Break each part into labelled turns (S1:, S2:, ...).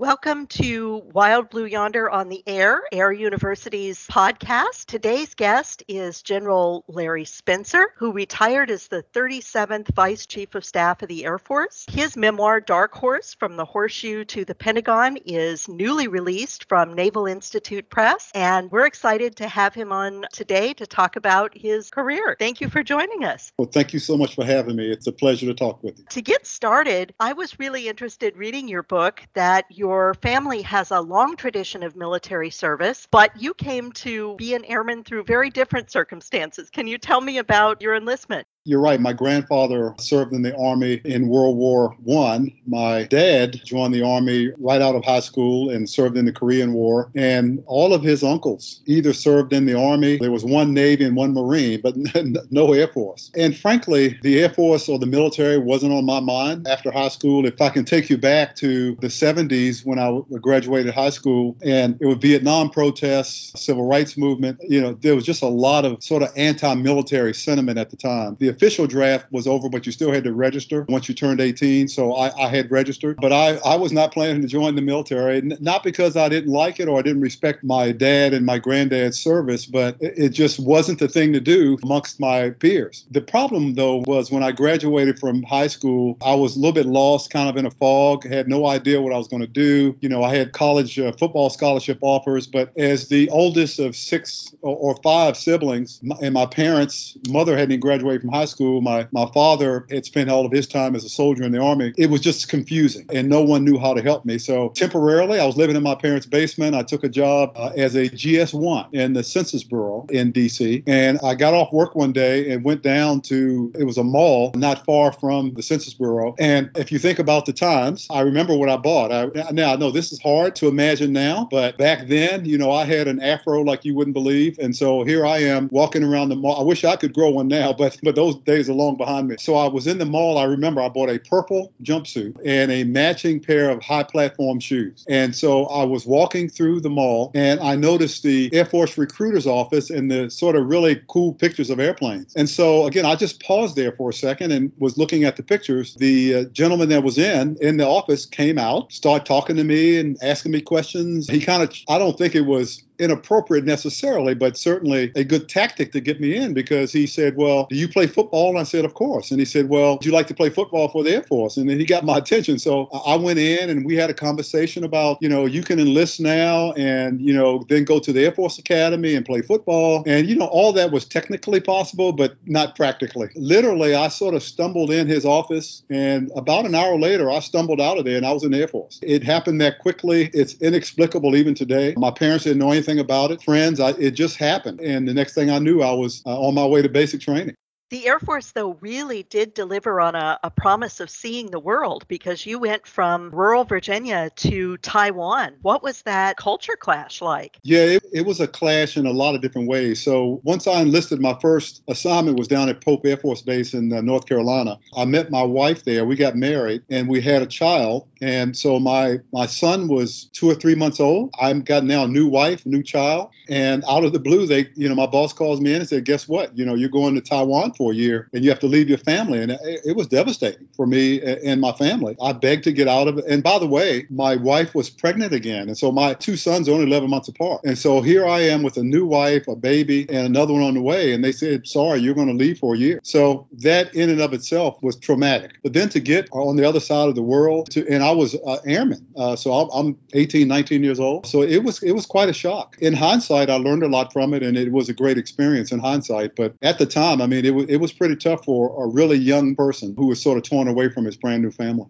S1: Welcome to Wild Blue Yonder on the Air, Air University's podcast. Today's guest is General Larry Spencer, who retired as the 37th Vice Chief of Staff of the Air Force. His memoir, Dark Horse From the Horseshoe to the Pentagon, is newly released from Naval Institute Press, and we're excited to have him on today to talk about his career. Thank you for joining us.
S2: Well, thank you so much for having me. It's a pleasure to talk with you.
S1: To get started, I was really interested reading your book that your your family has a long tradition of military service, but you came to be an airman through very different circumstances. Can you tell me about your enlistment?
S2: You're right. My grandfather served in the Army in World War One. My dad joined the Army right out of high school and served in the Korean War. And all of his uncles either served in the Army, there was one Navy and one Marine, but no Air Force. And frankly, the Air Force or the military wasn't on my mind after high school. If I can take you back to the 70s when I graduated high school, and it was Vietnam protests, civil rights movement, you know, there was just a lot of sort of anti military sentiment at the time. The official draft was over, but you still had to register once you turned 18. So I, I had registered, but I, I was not planning to join the military, not because I didn't like it or I didn't respect my dad and my granddad's service, but it just wasn't the thing to do amongst my peers. The problem, though, was when I graduated from high school, I was a little bit lost, kind of in a fog, had no idea what I was going to do. You know, I had college uh, football scholarship offers, but as the oldest of six or, five siblings, and my parents' mother hadn't graduated from high high school, my, my father had spent all of his time as a soldier in the Army. It was just confusing, and no one knew how to help me. So temporarily, I was living in my parents' basement. I took a job uh, as a GS1 in the Census Bureau in D.C., and I got off work one day and went down to, it was a mall not far from the Census Bureau. And if you think about the times, I remember what I bought. I, now, I know this is hard to imagine now, but back then, you know, I had an afro like you wouldn't believe. And so here I am walking around the mall. I wish I could grow one now, but, but those those days are long behind me. So I was in the mall. I remember I bought a purple jumpsuit and a matching pair of high platform shoes. And so I was walking through the mall and I noticed the Air Force recruiter's office and the sort of really cool pictures of airplanes. And so again, I just paused there for a second and was looking at the pictures. The uh, gentleman that was in in the office came out, started talking to me and asking me questions. He kind of I don't think it was inappropriate necessarily, but certainly a good tactic to get me in because he said, Well, do you play football? And I said, Of course. And he said, Well, would you like to play football for the Air Force? And then he got my attention. So I went in and we had a conversation about, you know, you can enlist now and, you know, then go to the Air Force Academy and play football. And, you know, all that was technically possible, but not practically. Literally, I sort of stumbled in his office and about an hour later, I stumbled out of there and I was in the Air Force. It happened that quickly. It's inexplicable even today. My parents didn't know anything anything about it. Friends, I, it just happened. And the next thing I knew, I was uh, on my way to basic training.
S1: The Air Force, though, really did deliver on a, a, promise of seeing the world because you went from rural Virginia to Taiwan. What was that culture clash like?
S2: Yeah, it, it was a clash in a lot of different ways. So once I enlisted, my first assignment was down at Pope Air Force Base in uh, North Carolina. I met my wife there. We got married and we had a child. And so my my son was two or three months old. I've got now a new wife, new child. And out of the blue, they, you know, my boss calls me in and said, "Guess what? You know, you're going to Taiwan for a year, and you have to leave your family." And it, it was devastating for me and my family. I begged to get out of it. And by the way, my wife was pregnant again, and so my two sons are only 11 months apart. And so here I am with a new wife, a baby, and another one on the way. And they said, "Sorry, you're going to leave for a year." So that in and of itself was traumatic. But then to get on the other side of the world, to and I was uh, airman, uh, so I'm, I'm 18, 19 years old. So it was it was quite a shock. In hindsight, I learned a lot from it, and it was a great experience in hindsight. But at the time, I mean, it was it was pretty tough for a really young person who was sort of torn away from his brand new family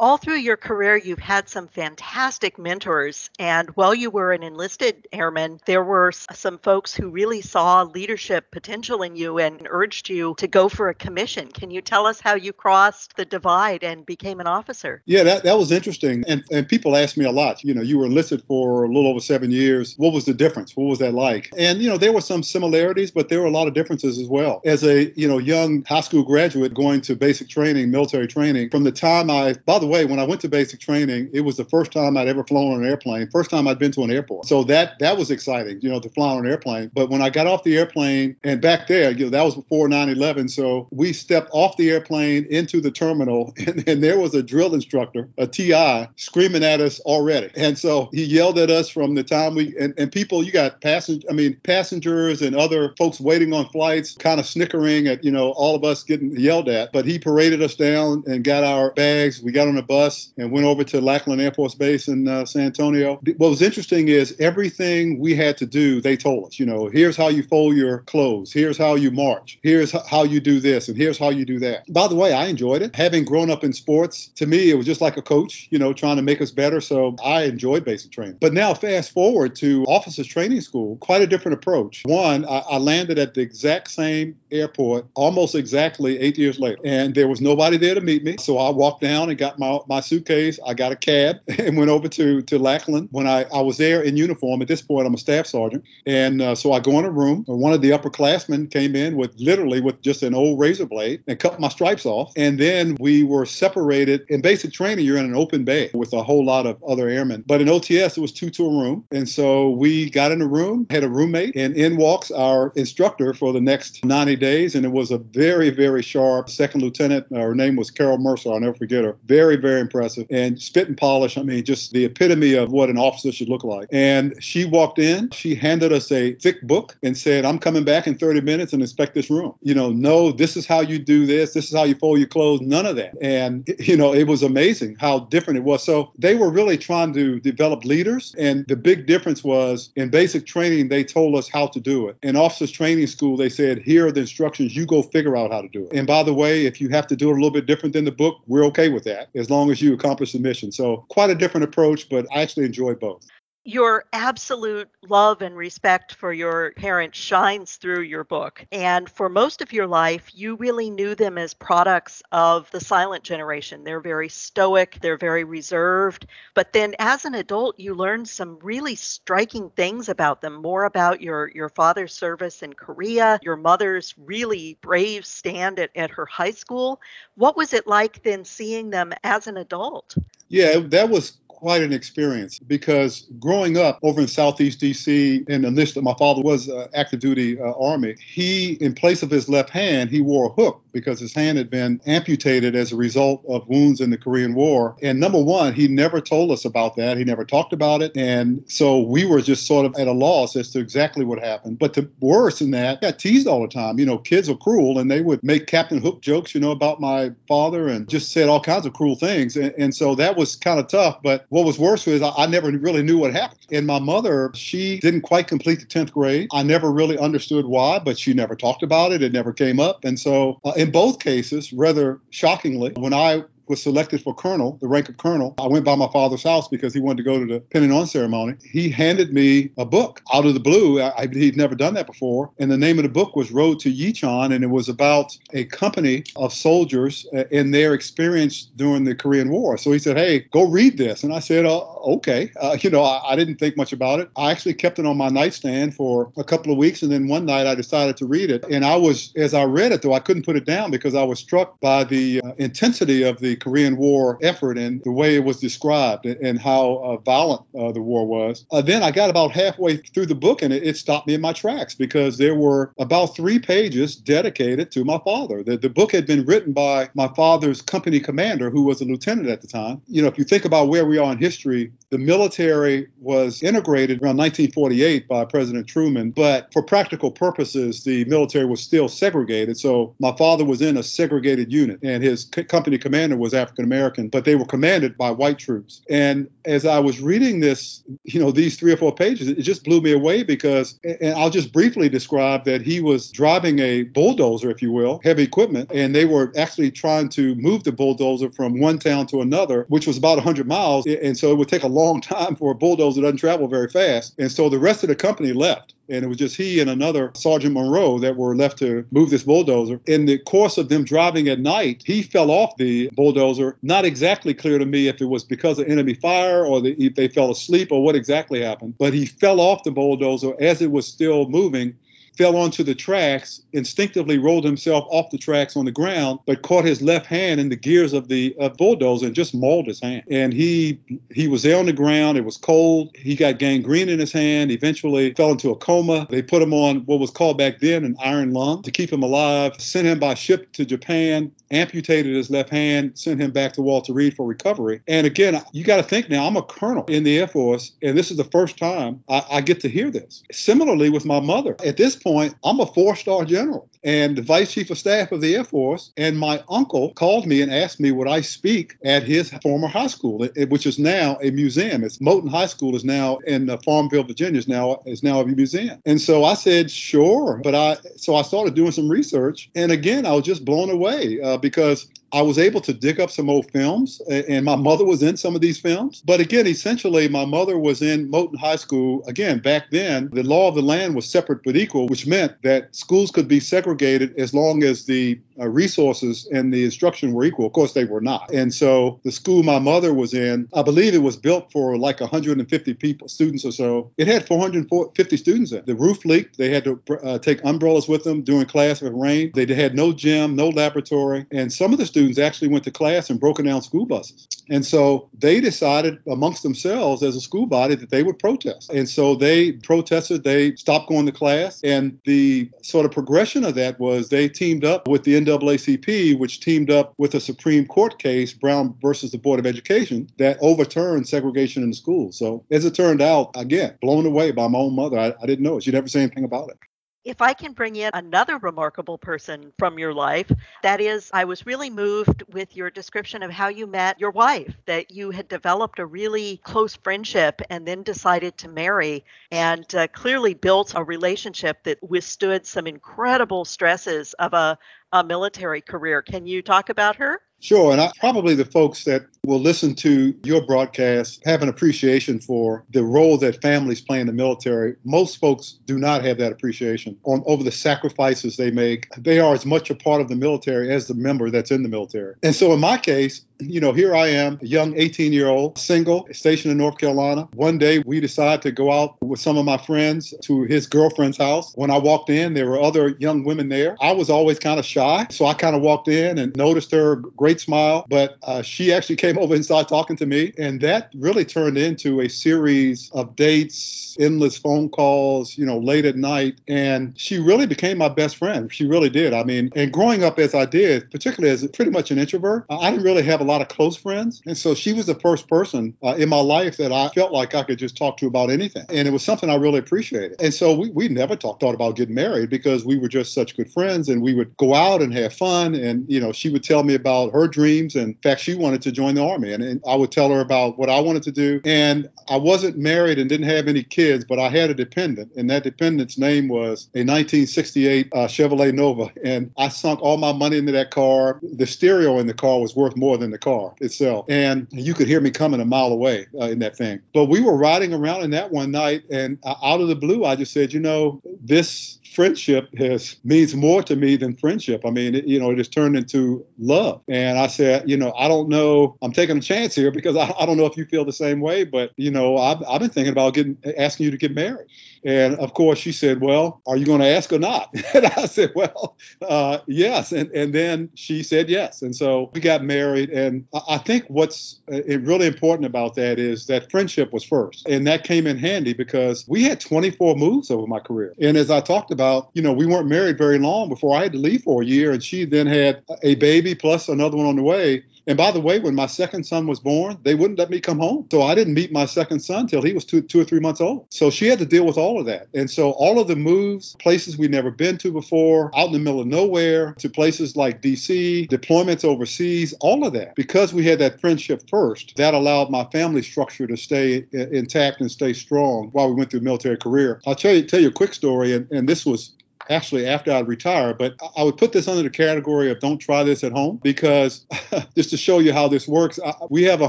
S1: all through your career, you've had some fantastic mentors. And while you were an enlisted airman, there were some folks who really saw leadership potential in you and urged you to go for a commission. Can you tell us how you crossed the divide and became an officer?
S2: Yeah, that, that was interesting. And, and people ask me a lot, you know, you were enlisted for a little over seven years. What was the difference? What was that like? And, you know, there were some similarities, but there were a lot of differences as well. As a, you know, young high school graduate going to basic training, military training, from the time I, by the way, when I went to basic training, it was the first time I'd ever flown on an airplane. First time I'd been to an airport. So that that was exciting, you know, to fly on an airplane. But when I got off the airplane, and back there, you know, that was before 9/11. So we stepped off the airplane into the terminal, and, and there was a drill instructor, a TI, screaming at us already. And so he yelled at us from the time we and, and people, you got passenger, I mean, passengers and other folks waiting on flights, kind of snickering at you know all of us getting yelled at. But he paraded us down and got our bags. We got on a bus and went over to Lackland Air Force Base in uh, San Antonio. What was interesting is everything we had to do, they told us. You know, here's how you fold your clothes. Here's how you march. Here's how you do this, and here's how you do that. By the way, I enjoyed it. Having grown up in sports, to me, it was just like a coach. You know, trying to make us better. So I enjoyed basic training. But now, fast forward to officers training school, quite a different approach. One, I, I landed at the exact same airport almost exactly eight years later, and there was nobody there to meet me. So I walked down and got my, my suitcase. I got a cab and went over to, to Lackland. When I, I was there in uniform, at this point, I'm a staff sergeant. And uh, so I go in a room. One of the upperclassmen came in with literally with just an old razor blade and cut my stripes off. And then we were separated. In basic training, you're in an open bay with a whole lot of other airmen. But in OTS, it was two to a room. And so we got in a room, had a roommate, and in walks our instructor for the next 90 days. And it was a very, very sharp second lieutenant. Her name was Carol Mercer. I'll never forget her. Very, very impressive. And spit and polish. I mean, just the epitome of what an officer should look like. And she walked in. She handed us a thick book and said, I'm coming back in 30 minutes and inspect this room. You know, no, this is how you do this. This is how you fold your clothes. None of that. And, you know, it was amazing how different it was. So they were really trying to develop leaders. And the big difference was in basic training, they told us how to do it. In officers training school, they said, here are the instructions. You go figure out how to do it. And by the way, if you have to do it a little bit different than the book, we're okay with that as long as you accomplish the mission. So quite a different approach, but I actually enjoy both
S1: your absolute love and respect for your parents shines through your book. And for most of your life, you really knew them as products of the silent generation. They're very stoic, they're very reserved. But then as an adult, you learn some really striking things about them, more about your, your father's service in Korea, your mother's really brave stand at, at her high school. What was it like then seeing them as an adult?
S2: Yeah, that was quite an experience because growing up over in Southeast DC and enlisted, my father was uh, active duty uh, Army. He, in place of his left hand, he wore a hook because his hand had been amputated as a result of wounds in the Korean War. And number one, he never told us about that. He never talked about it. And so we were just sort of at a loss as to exactly what happened. But the worse than that, I got teased all the time. You know, kids are cruel and they would make Captain Hook jokes, you know, about my father and just said all kinds of cruel things. And, and so that was kind of tough. But what was worse was I, I never really knew what happened. And my mother, she didn't quite complete the 10th grade. I never really understood why, but she never talked about it. It never came up. And so uh, in both cases, rather shockingly, when I was selected for colonel, the rank of colonel. I went by my father's house because he wanted to go to the pinning on ceremony. He handed me a book out of the blue. I, he'd never done that before. And the name of the book was Road to Yechon, and it was about a company of soldiers uh, and their experience during the Korean War. So he said, Hey, go read this. And I said, uh, Okay. Uh, you know, I, I didn't think much about it. I actually kept it on my nightstand for a couple of weeks. And then one night I decided to read it. And I was, as I read it, though, I couldn't put it down because I was struck by the uh, intensity of the Korean War effort and the way it was described and how uh, violent uh, the war was. Uh, then I got about halfway through the book and it, it, stopped me in my tracks because there were about three pages dedicated to my father. The, the book had been written by my father's company commander, who was a lieutenant at the time. You know, if you think about where we are in history, the military was integrated around 1948 by President Truman, but for practical purposes, the military was still segregated. So my father was in a segregated unit, and his company commander was African American, but they were commanded by white troops. And as I was reading this, you know, these three or four pages, it just blew me away because, and I'll just briefly describe that he was driving a bulldozer, if you will, heavy equipment, and they were actually trying to move the bulldozer from one town to another, which was about 100 miles. And so it would take a long time for a bulldozer that doesn't travel very fast. And so the rest of the company left and it was just he and another Sergeant Monroe that were left to move this bulldozer. In the course of them driving at night, he fell off the bulldozer. Not exactly clear to me if it was because of enemy fire or the, if they fell asleep or what exactly happened, but he fell off the bulldozer as it was still moving fell onto the tracks, instinctively rolled himself off the tracks on the ground, but caught his left hand in the gears of the uh, bulldozer and just mauled his hand. And he he was there on the ground. It was cold. He got gangrene in his hand. Eventually fell into a coma. They put him on what was called back then an iron lung to keep him alive. Sent him by ship to Japan. Amputated his left hand. Sent him back to Walter Reed for recovery. And again, you got to think now. I'm a colonel in the Air Force, and this is the first time I, I get to hear this. Similarly with my mother. At this point, I'm a four-star general and the vice chief of staff of the Air Force. And my uncle called me and asked me would I speak at his former high school, which is now a museum. It's Moton High School is now in uh, Farmville, Virginia, is now is now a museum. And so I said sure, but I so I started doing some research, and again I was just blown away uh, because I was able to dig up some old films, and my mother was in some of these films. But again, essentially, my mother was in Moton High School. Again, back then, the law of the land was separate but equal, which meant that schools could be segregated as long as the uh, resources and the instruction were equal. Of course, they were not. And so the school my mother was in, I believe it was built for like 150 people, students or so. It had 450 students in. The roof leaked. They had to uh, take umbrellas with them during class if it rained. They had no gym, no laboratory, and some of the students actually went to class and broken down school buses. And so they decided amongst themselves as a school body that they would protest. And so they protested, they stopped going to class. And the sort of progression of that was they teamed up with the NAACP, which teamed up with a Supreme Court case, Brown versus the Board of Education, that overturned segregation in the schools. So as it turned out, again, blown away by my own mother. I, I didn't know it. She never said anything about it
S1: if I can bring in another remarkable person from your life, that is, I was really moved with your description of how you met your wife, that you had developed a really close friendship and then decided to marry and uh, clearly built a relationship that withstood some incredible stresses of a, a military career. Can you talk about her?
S2: Sure. And I, probably the folks that will listen to your broadcast have an appreciation for the role that families play in the military. Most folks do not have that appreciation on over the sacrifices they make. They are as much a part of the military as the member that's in the military. And so in my case, you know, here I am, a young 18 year old, single, stationed in North Carolina. One day we decided to go out with some of my friends to his girlfriend's house. When I walked in, there were other young women there. I was always kind of shy. So I kind of walked in and noticed her great smile, but uh, she actually came over and started talking to me. And that really turned into a series of dates, endless phone calls, you know, late at night. And she really became my best friend. She really did. I mean, and growing up as I did, particularly as pretty much an introvert, I didn't really have a lot of close friends. And so she was the first person uh, in my life that I felt like I could just talk to about anything. And it was something I really appreciated. And so we, we never talked, thought about getting married because we were just such good friends and we would go out and have fun. And, you know, she would tell me about her dreams. And in fact, she wanted to join the Army. And, and I would tell her about what I wanted to do. And I wasn't married and didn't have any kids, but I had a dependent. And that dependent's name was a 1968 uh, Chevrolet Nova. And I sunk all my money into that car. The stereo in the car was worth more than the car itself. And you could hear me coming a mile away uh, in that thing. But we were riding around in that one night, and uh, out of the blue, I just said, you know, this friendship has means more to me than friendship. I mean, it, you know, it has turned into love. And I said, you know, I don't know. I'm taking a chance here because I, I don't know if you feel the same way, but you know, I've, I've been thinking about getting asking you to get married. And of course, she said, Well, are you going to ask or not? and I said, Well, uh, yes. And, and then she said yes. And so we got married. And I think what's uh, really important about that is that friendship was first. And that came in handy because we had 24 moves over my career. And as I talked about, you know, we weren't married very long before I had to leave for a year. And she then had a baby plus another one on the way. And by the way, when my second son was born, they wouldn't let me come home. So I didn't meet my second son till he was two, two or three months old. So she had to deal with all of that. And so all of the moves, places we'd never been to before, out in the middle of nowhere, to places like DC, deployments overseas, all of that. Because we had that friendship first, that allowed my family structure to stay intact and stay strong while we went through military career. I'll tell you, tell you a quick story, and, and this was actually after I'd retire, But I would put this under the category of don't try this at home because just to show you how this works, I, we have a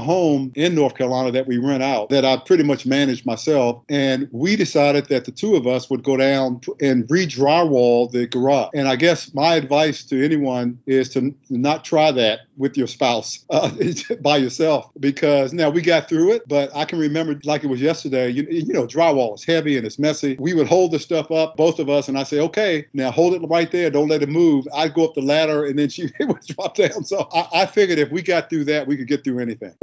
S2: home in North Carolina that we rent out that I pretty much manage myself. And we decided that the two of us would go down and re drywall the garage. And I guess my advice to anyone is to not try that with your spouse uh, by yourself because now we got through it, but I can remember like it was yesterday. You, you know, drywall is heavy and it's messy. We would hold the stuff up, both of us, and I say, okay, now hold it right there. Don't let it move. I'd go up the ladder and then she would drop down. So I, I figured if we got through that, we could get through anything.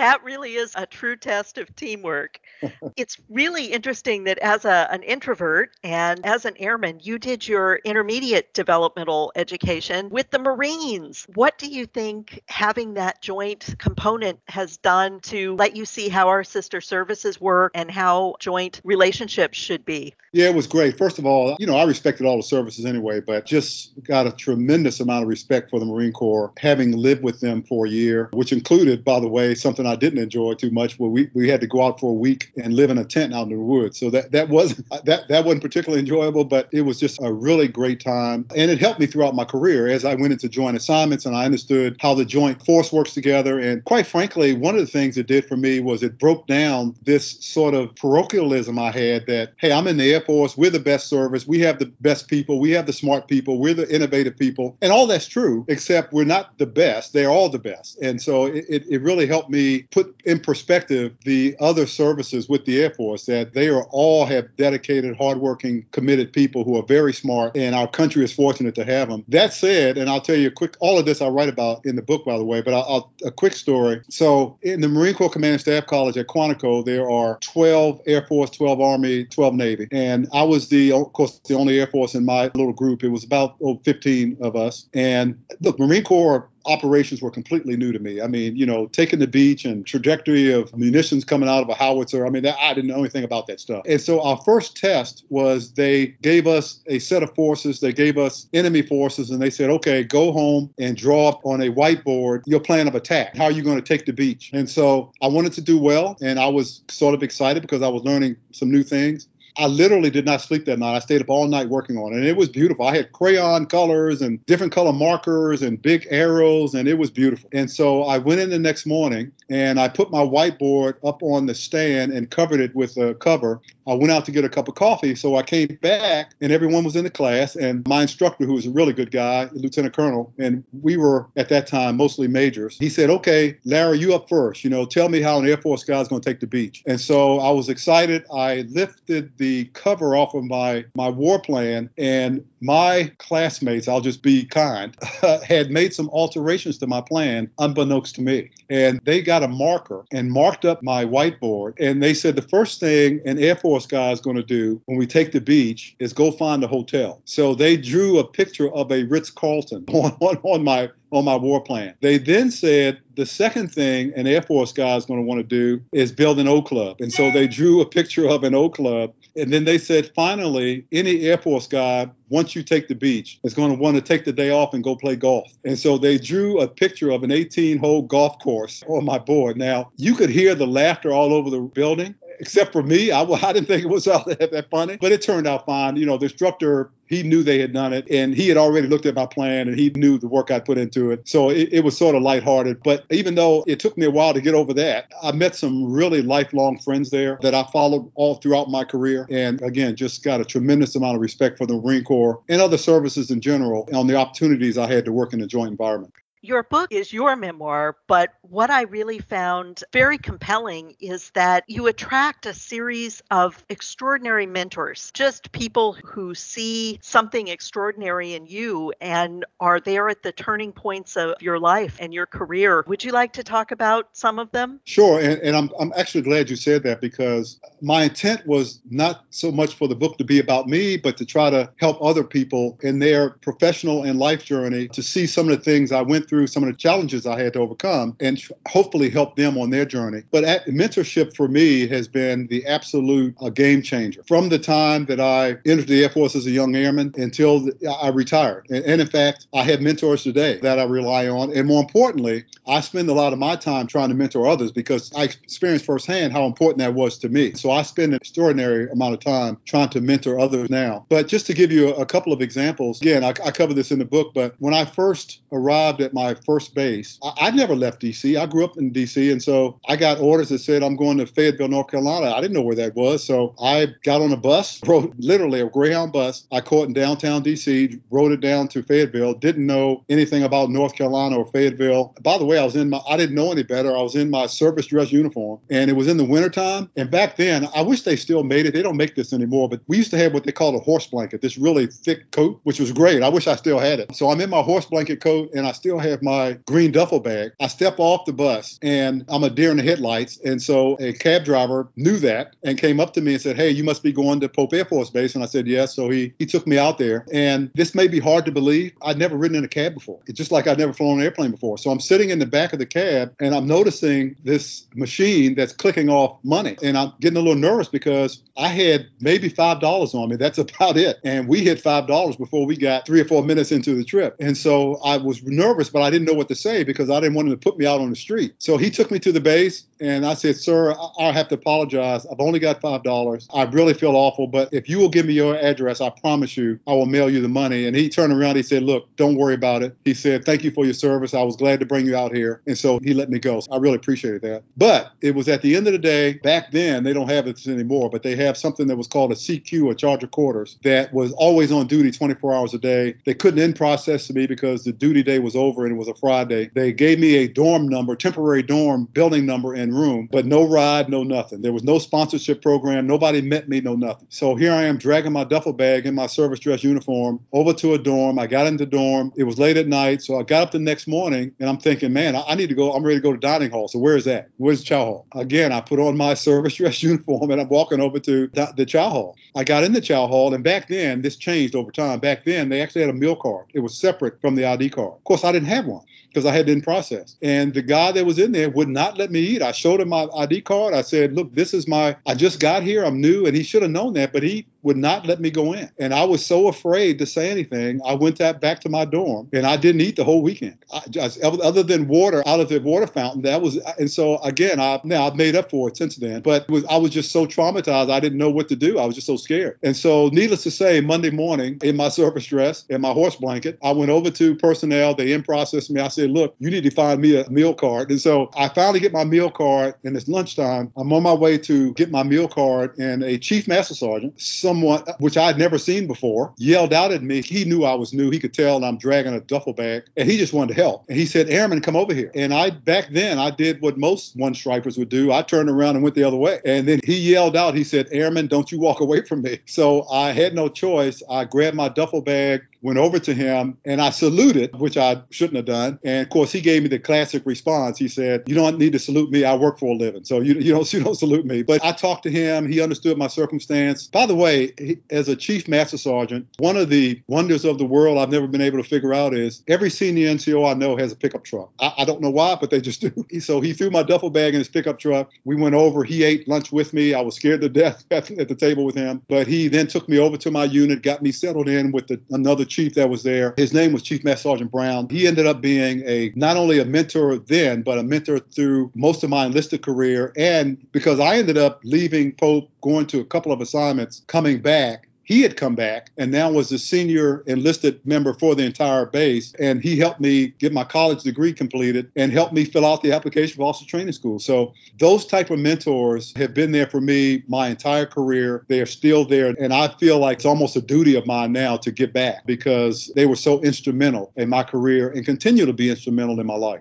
S1: That really is a true test of teamwork. it's really interesting that as a, an introvert and as an airman, you did your intermediate developmental education with the Marines. What do you think having that joint component has done to let you see how our sister services work and how joint relationships should be?
S2: Yeah, it was great. First of all, you know, I respected all the services anyway, but just got a tremendous amount of respect for the Marine Corps, having lived with them for a year, which included, by the way, something I didn't enjoy too much. Where we, we had to go out for a week and live in a tent out in the woods. So that that wasn't that that wasn't particularly enjoyable, but it was just a really great time, and it helped me throughout my career as I went into joint assignments and I understood how the joint force works together. And quite frankly, one of the things it did for me was it broke down this sort of parochialism I had that hey, I'm in the Air Force, we're the best service, we have the best people, we have the smart people, we're the innovative people, and all that's true, except we're not the best. They're all the best, and so it, it really helped me put in perspective the other services with the Air Force that they are all have dedicated, hardworking, committed people who are very smart, and our country is fortunate to have them. That said, and I'll tell you a quick, all of this I write about in the book, by the way, but I'll, I'll, a quick story. So in the Marine Corps Command and Staff College at Quantico, there are 12 Air Force, 12 Army, 12 Navy, and I was the, of course, the only Air Force in my little group. It was about oh, 15 of us, and look, Marine Corps operations were completely new to me. I mean, you know, taking the beach and trajectory of munitions coming out of a howitzer. I mean, that, I didn't know anything about that stuff. And so our first test was they gave us a set of forces. They gave us enemy forces, and they said, okay, go home and draw up on a whiteboard your plan of attack. How are you going to take the beach? And so I wanted to do well, and I was sort of excited because I was learning some new things. I literally did not sleep that night. I stayed up all night working on it, and it was beautiful. I had crayon colors and different color markers and big arrows, and it was beautiful. And so I went in the next morning and I put my whiteboard up on the stand and covered it with a cover. I went out to get a cup of coffee, so I came back and everyone was in the class, and my instructor, who was a really good guy, Lieutenant Colonel, and we were at that time mostly majors. He said, "Okay, Larry, you up first. You know, tell me how an Air Force guy is going to take the beach." And so I was excited. I lifted the cover off of my my war plan, and my classmates, I'll just be kind, had made some alterations to my plan unbeknownst to me, and they got a marker and marked up my whiteboard, and they said the first thing an Air Force guy is going to do when we take the beach is go find a hotel. So they drew a picture of a Ritz Carlton on, on, on my on my war plan. They then said the second thing an Air Force guy is going to want to do is build an O Club. And so they drew a picture of an O Club. And then they said, finally, any Air Force guy, once you take the beach, is going to want to take the day off and go play golf. And so they drew a picture of an 18 hole golf course on my board. Now, you could hear the laughter all over the building except for me. I, I didn't think it was all that, that funny, but it turned out fine. You know, the instructor, he knew they had done it and he had already looked at my plan and he knew the work I put into it. So it, it was sort of lighthearted. But even though it took me a while to get over that, I met some really lifelong friends there that I followed all throughout my career. And again, just got a tremendous amount of respect for the Marine Corps and other services in general on the opportunities I had to work in a joint environment.
S1: Your book is your memoir, but what I really found very compelling is that you attract a series of extraordinary mentors, just people who see something extraordinary in you and are there at the turning points of your life and your career. Would you like to talk about some of them?
S2: Sure. And, and I'm, I'm actually glad you said that because my intent was not so much for the book to be about me, but to try to help other people in their professional and life journey to see some of the things I went through some of the challenges I had to overcome and hopefully help them on their journey. But at, mentorship for me has been the absolute uh, game changer. From the time that I entered the Air Force as a young airman until the, I retired. And, and in fact, I have mentors today that I rely on. And more importantly, I spend a lot of my time trying to mentor others because I experienced firsthand how important that was to me. So I spend an extraordinary amount of time trying to mentor others now. But just to give you a, a couple of examples, again, I, I, cover this in the book, but when I first arrived at my first base, I, I never left DC. I grew up in DC. And so I got orders that said I'm going to Fayetteville, North Carolina. I didn't know where that was. So I got on a bus, literally a Greyhound bus. I caught in downtown DC, rode it down to Fayetteville, didn't know anything about North Carolina or Fayetteville. By the way, I was in my, I didn't know any better. I was in my service dress uniform and it was in the wintertime. And back then, I wish they still made it. They don't make this anymore, but we used to have what they call a horse blanket, this really thick coat, which was great. I wish I still had it. So I'm in my horse blanket coat and I still have my green duffel bag. I step off the bus and I'm a deer in the headlights. And so a cab driver knew that and came up to me and said, Hey, you must be going to Pope Air Force Base. And I said, Yes. So he, he took me out there. And this may be hard to believe. I'd never ridden in a cab before. It's just like I'd never flown an airplane before. So I'm sitting in the back of the cab and I'm noticing this machine that's clicking off money. And I'm getting a little nervous because I had maybe $5 on me. That's about it. And we hit $5 before we got three or four minutes into the trip. And so I was nervous, but I didn't know what to say because I didn't want him to put me out on the street. So he took me to the base and I said, Sir, I'll have to apologize. I've only got $5. I really feel awful, but if you will give me your address, I promise you I will mail you the money. And he turned around. He said, Look, don't worry about it. He said, Thank you for your service. I was glad to bring you out here. And so he let me go. So I really appreciated that. But it was at the end of the day, back then, they don't have this anymore, but they have something that was called a CQ, a charge of quarters, that was always on duty 24 hours a day. They couldn't in process me because the duty day was over and it was a Friday. They gave me a dorm number, temporary dorm building number room, but no ride, no nothing. There was no sponsorship program. Nobody met me, no nothing. So here I am dragging my duffel bag in my service dress uniform over to a dorm. I got into dorm. It was late at night. So I got up the next morning and I'm thinking, man, I, I need to go. I'm ready to go to dining hall. So where is that? Where's chow hall? Again, I put on my service dress uniform and I'm walking over to the, the chow hall. I got in the chow hall and back then, this changed over time. Back then, they actually had a meal card. It was separate from the ID card. Of course, I didn't have one because I had been processed. And the guy that was in there would not let me eat. I showed him my ID card. I said, look, this is my, I just got here. I'm new. And he should have known that, but he would not let me go in. And I was so afraid to say anything. I went that back to my dorm and I didn't eat the whole weekend. I just, other than water out of the water fountain, that was, and so again, I, now I've made up for it since then, but was, I was just so traumatized. I didn't know what to do. I was just so scared. And so needless to say, Monday morning in my service dress and my horse blanket, I went over to personnel. They in processed me. I said, look, you need to find me a meal card. And so I finally get my meal card and it's lunchtime. I'm on my way to get my meal card and a chief master sergeant, someone which I had never seen before, yelled out at me. He knew I was new. He could tell and I'm dragging a duffel bag and he just wanted to help. And he said, Airman, come over here. And I, back then, I did what most one stripers would do. I turned around and went the other way. And then he yelled out, he said, Airman, don't you walk away from me. So I had no choice. I grabbed my duffel bag, went over to him and I saluted, which I shouldn't have done. And of course, he gave me the classic response. He said, "You don't need to salute me. I work for a living, so you, you don't you don't salute me." But I talked to him. He understood my circumstance. By the way, he, as a chief master sergeant, one of the wonders of the world I've never been able to figure out is every senior NCO I know has a pickup truck. I, I don't know why, but they just do. So he threw my duffel bag in his pickup truck. We went over. He ate lunch with me. I was scared to death at the table with him, but he then took me over to my unit, got me settled in with the, another chief that was there. His name was Chief Master Sergeant Brown. He ended up being a not only a mentor then, but a mentor through most of my enlisted career. And because I ended up leaving Pope, going to a couple of assignments, coming back, he had come back and now was a senior enlisted member for the entire base. And he helped me get my college degree completed and helped me fill out the application for officer training school. So those type of mentors have been there for me my entire career. They are still there. And I feel like it's almost a duty of mine now to get back because they were so instrumental in my career and continue to be instrumental in my life.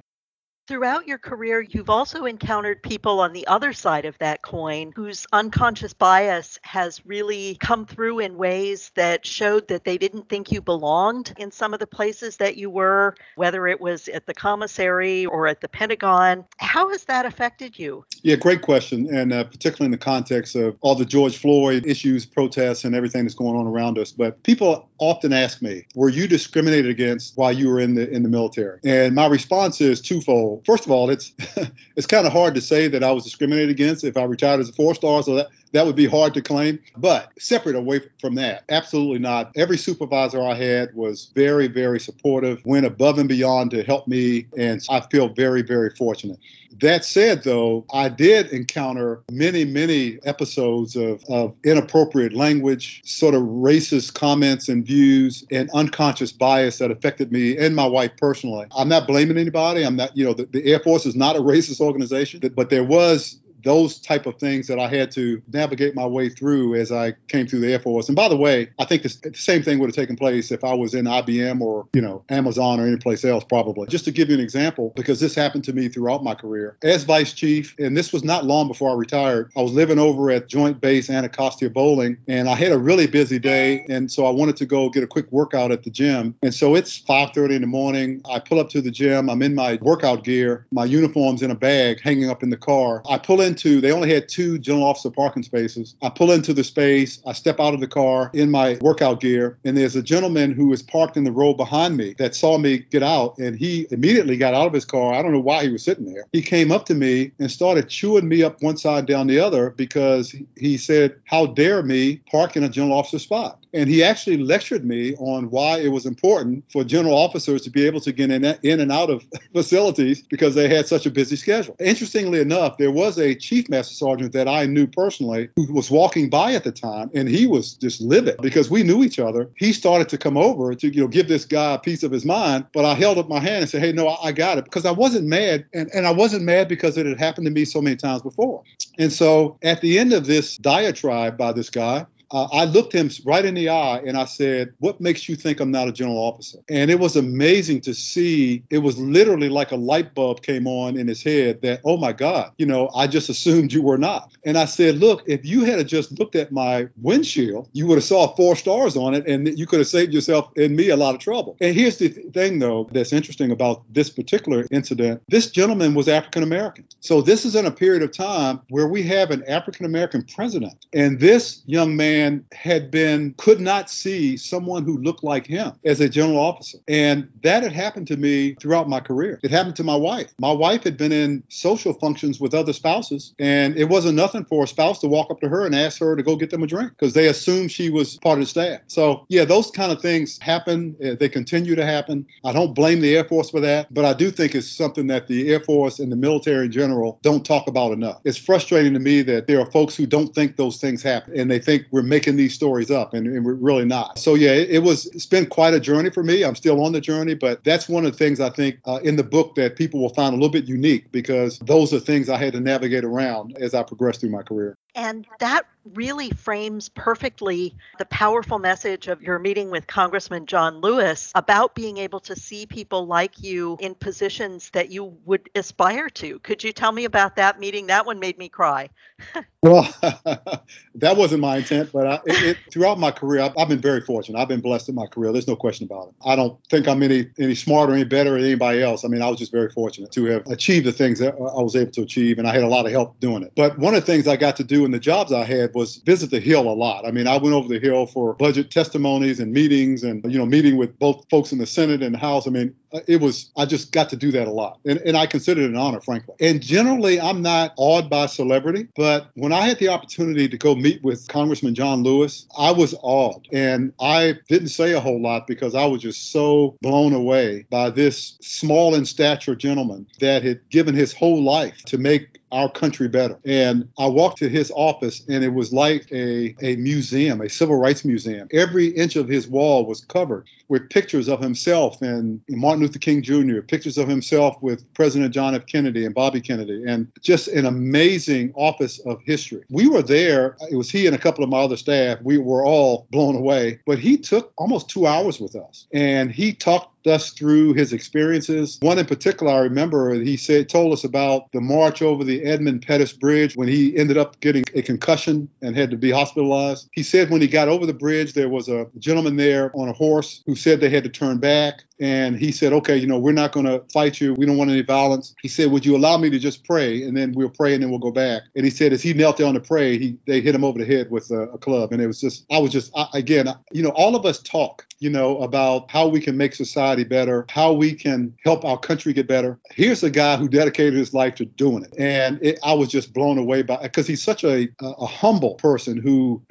S1: Throughout your career, you've also encountered people on the other side of that coin whose unconscious bias has really come through in ways that showed that they didn't think you belonged in some of the places that you were, whether it was at the commissary or at the Pentagon. How has that affected you?
S2: Yeah, great question. And uh, particularly in the context of all the George Floyd issues, protests, and everything that's going on around us. But people often ask me, were you discriminated against while you were in the in the military? And my response is twofold first of all, it's it's kind of hard to say that I was discriminated against if I retired as a four star. So that that would be hard to claim. But separate away from that, absolutely not. Every supervisor I had was very, very supportive, went above and beyond to help me, and I feel very, very fortunate. That said, though, I did encounter many, many episodes of, of inappropriate language, sort of racist comments and views, and unconscious bias that affected me and my wife personally. I'm not blaming anybody. I'm not, you know, the, the Air Force is not a racist organization, but there was those type of things that I had to navigate my way through as I came through the Air Force. And by the way, I think the same thing would have taken place if I was in IBM or you know Amazon or any place else probably. Just to give you an example, because this happened to me throughout my career as vice chief, and this was not long before I retired. I was living over at Joint Base Anacostia Bolling, and I had a really busy day, and so I wanted to go get a quick workout at the gym. And so it's 5:30 in the morning. I pull up to the gym. I'm in my workout gear, my uniform's in a bag hanging up in the car. I pull in into, they only had two general officer parking spaces. I pull into the space, I step out of the car in my workout gear, and there's a gentleman who is parked in the row behind me that saw me get out, and he immediately got out of his car. I don't know why he was sitting there. He came up to me and started chewing me up one side down the other because he said, How dare me park in a general officer spot? And he actually lectured me on why it was important for general officers to be able to get in, in and out of facilities because they had such a busy schedule. Interestingly enough, there was a chief master sergeant that I knew personally who was walking by at the time, and he was just livid because we knew each other. He started to come over to you know give this guy a piece of his mind, but I held up my hand and said, "Hey, no, I, I got it," because I wasn't mad, and, and I wasn't mad because it had happened to me so many times before. And so at the end of this diatribe by this guy, uh, I looked him right in the eye and I said, What makes you think I'm not a general officer? And it was amazing to see. It was literally like a light bulb came on in his head that, oh my God, you know, I just assumed you were not. And I said, Look, if you had just looked at my windshield, you would have saw four stars on it and you could have saved yourself and me a lot of trouble. And here's the th- thing, though, that's interesting about this particular incident this gentleman was African American. So this is in a period of time where we have an African American president. And this young man, man had been, could not see someone who looked like him as a general officer. And that had happened to me throughout my career. It happened to my wife. My wife had been in social functions with other spouses, and it wasn't nothing for a spouse to walk up to her and ask her to go get them a drink because they assumed she was part of the staff. So, yeah, those kind of things happen. Uh, they continue to happen. I don't blame the Air Force for that, but I do think it's something that the Air Force and the military in general don't talk about enough. It's frustrating to me that there are folks who don't think those things happen and they think we're making these stories up, and, and we're really not. So yeah, it, it, was it's been quite a journey for me. I'm still on the journey, but that's one of the things I think uh, in the book that people will find a little bit unique because those are things I had to navigate around as I progressed through my career.
S1: And that really frames perfectly the powerful message of your meeting with Congressman John Lewis about being able to see people like you in positions that you would aspire to. Could you tell me about that meeting? That one made me cry.
S2: well, that wasn't my intent, but I, it, it, throughout my career, I've, I've, been very fortunate. I've been blessed in my career. There's no question about it. I don't think I'm any any smarter, or any better than anybody else. I mean, I was just very fortunate to have achieved the things that I was able to achieve, and I had a lot of help doing it. But one of the things I got to do in the jobs I had was visit the Hill a lot. I mean, I went over the Hill for budget testimonies and meetings, and you know, meeting with both folks in the Senate and the House. I mean, Uh, it was I just got to do that a lot, and, and I consider it an honor, frankly. And generally, I'm not awed by celebrity, but when I had the opportunity to go meet with Congressman John Lewis, I was awed, and I didn't say a whole lot because I was just so blown away by this small in stature gentleman that had given his whole life to make our country better. And I walked to his office and it was like a, a museum, a civil rights museum. Every inch of his wall was covered with pictures of himself and Martin Luther King Jr., pictures of himself with President John F. Kennedy and Bobby Kennedy, and just an amazing office of history. We were there, it was he and a couple of my other staff. We were all blown away, but he took almost two hours with us and he talked us through his experiences. One in particular, I remember he said told us about the march over the Edmund Pettus Bridge when he ended up getting a concussion and had to be hospitalized. He said when he got over the bridge, there was a gentleman there on a horse who said they had to turn back. And he said, okay, you know, we're not going to fight you. We don't want any violence. He said, would you allow me to just pray? And then we'll pray and then we'll go back. And he said, as he knelt down to pray, he, they hit him over the head with a, a club. And it was just, I was just, I, again, you know, all of us talk, you know, about how we can make society better, how we can help our country get better. Here's a guy who dedicated his life to doing it. And it, I was just blown away by because he's such a, a humble person who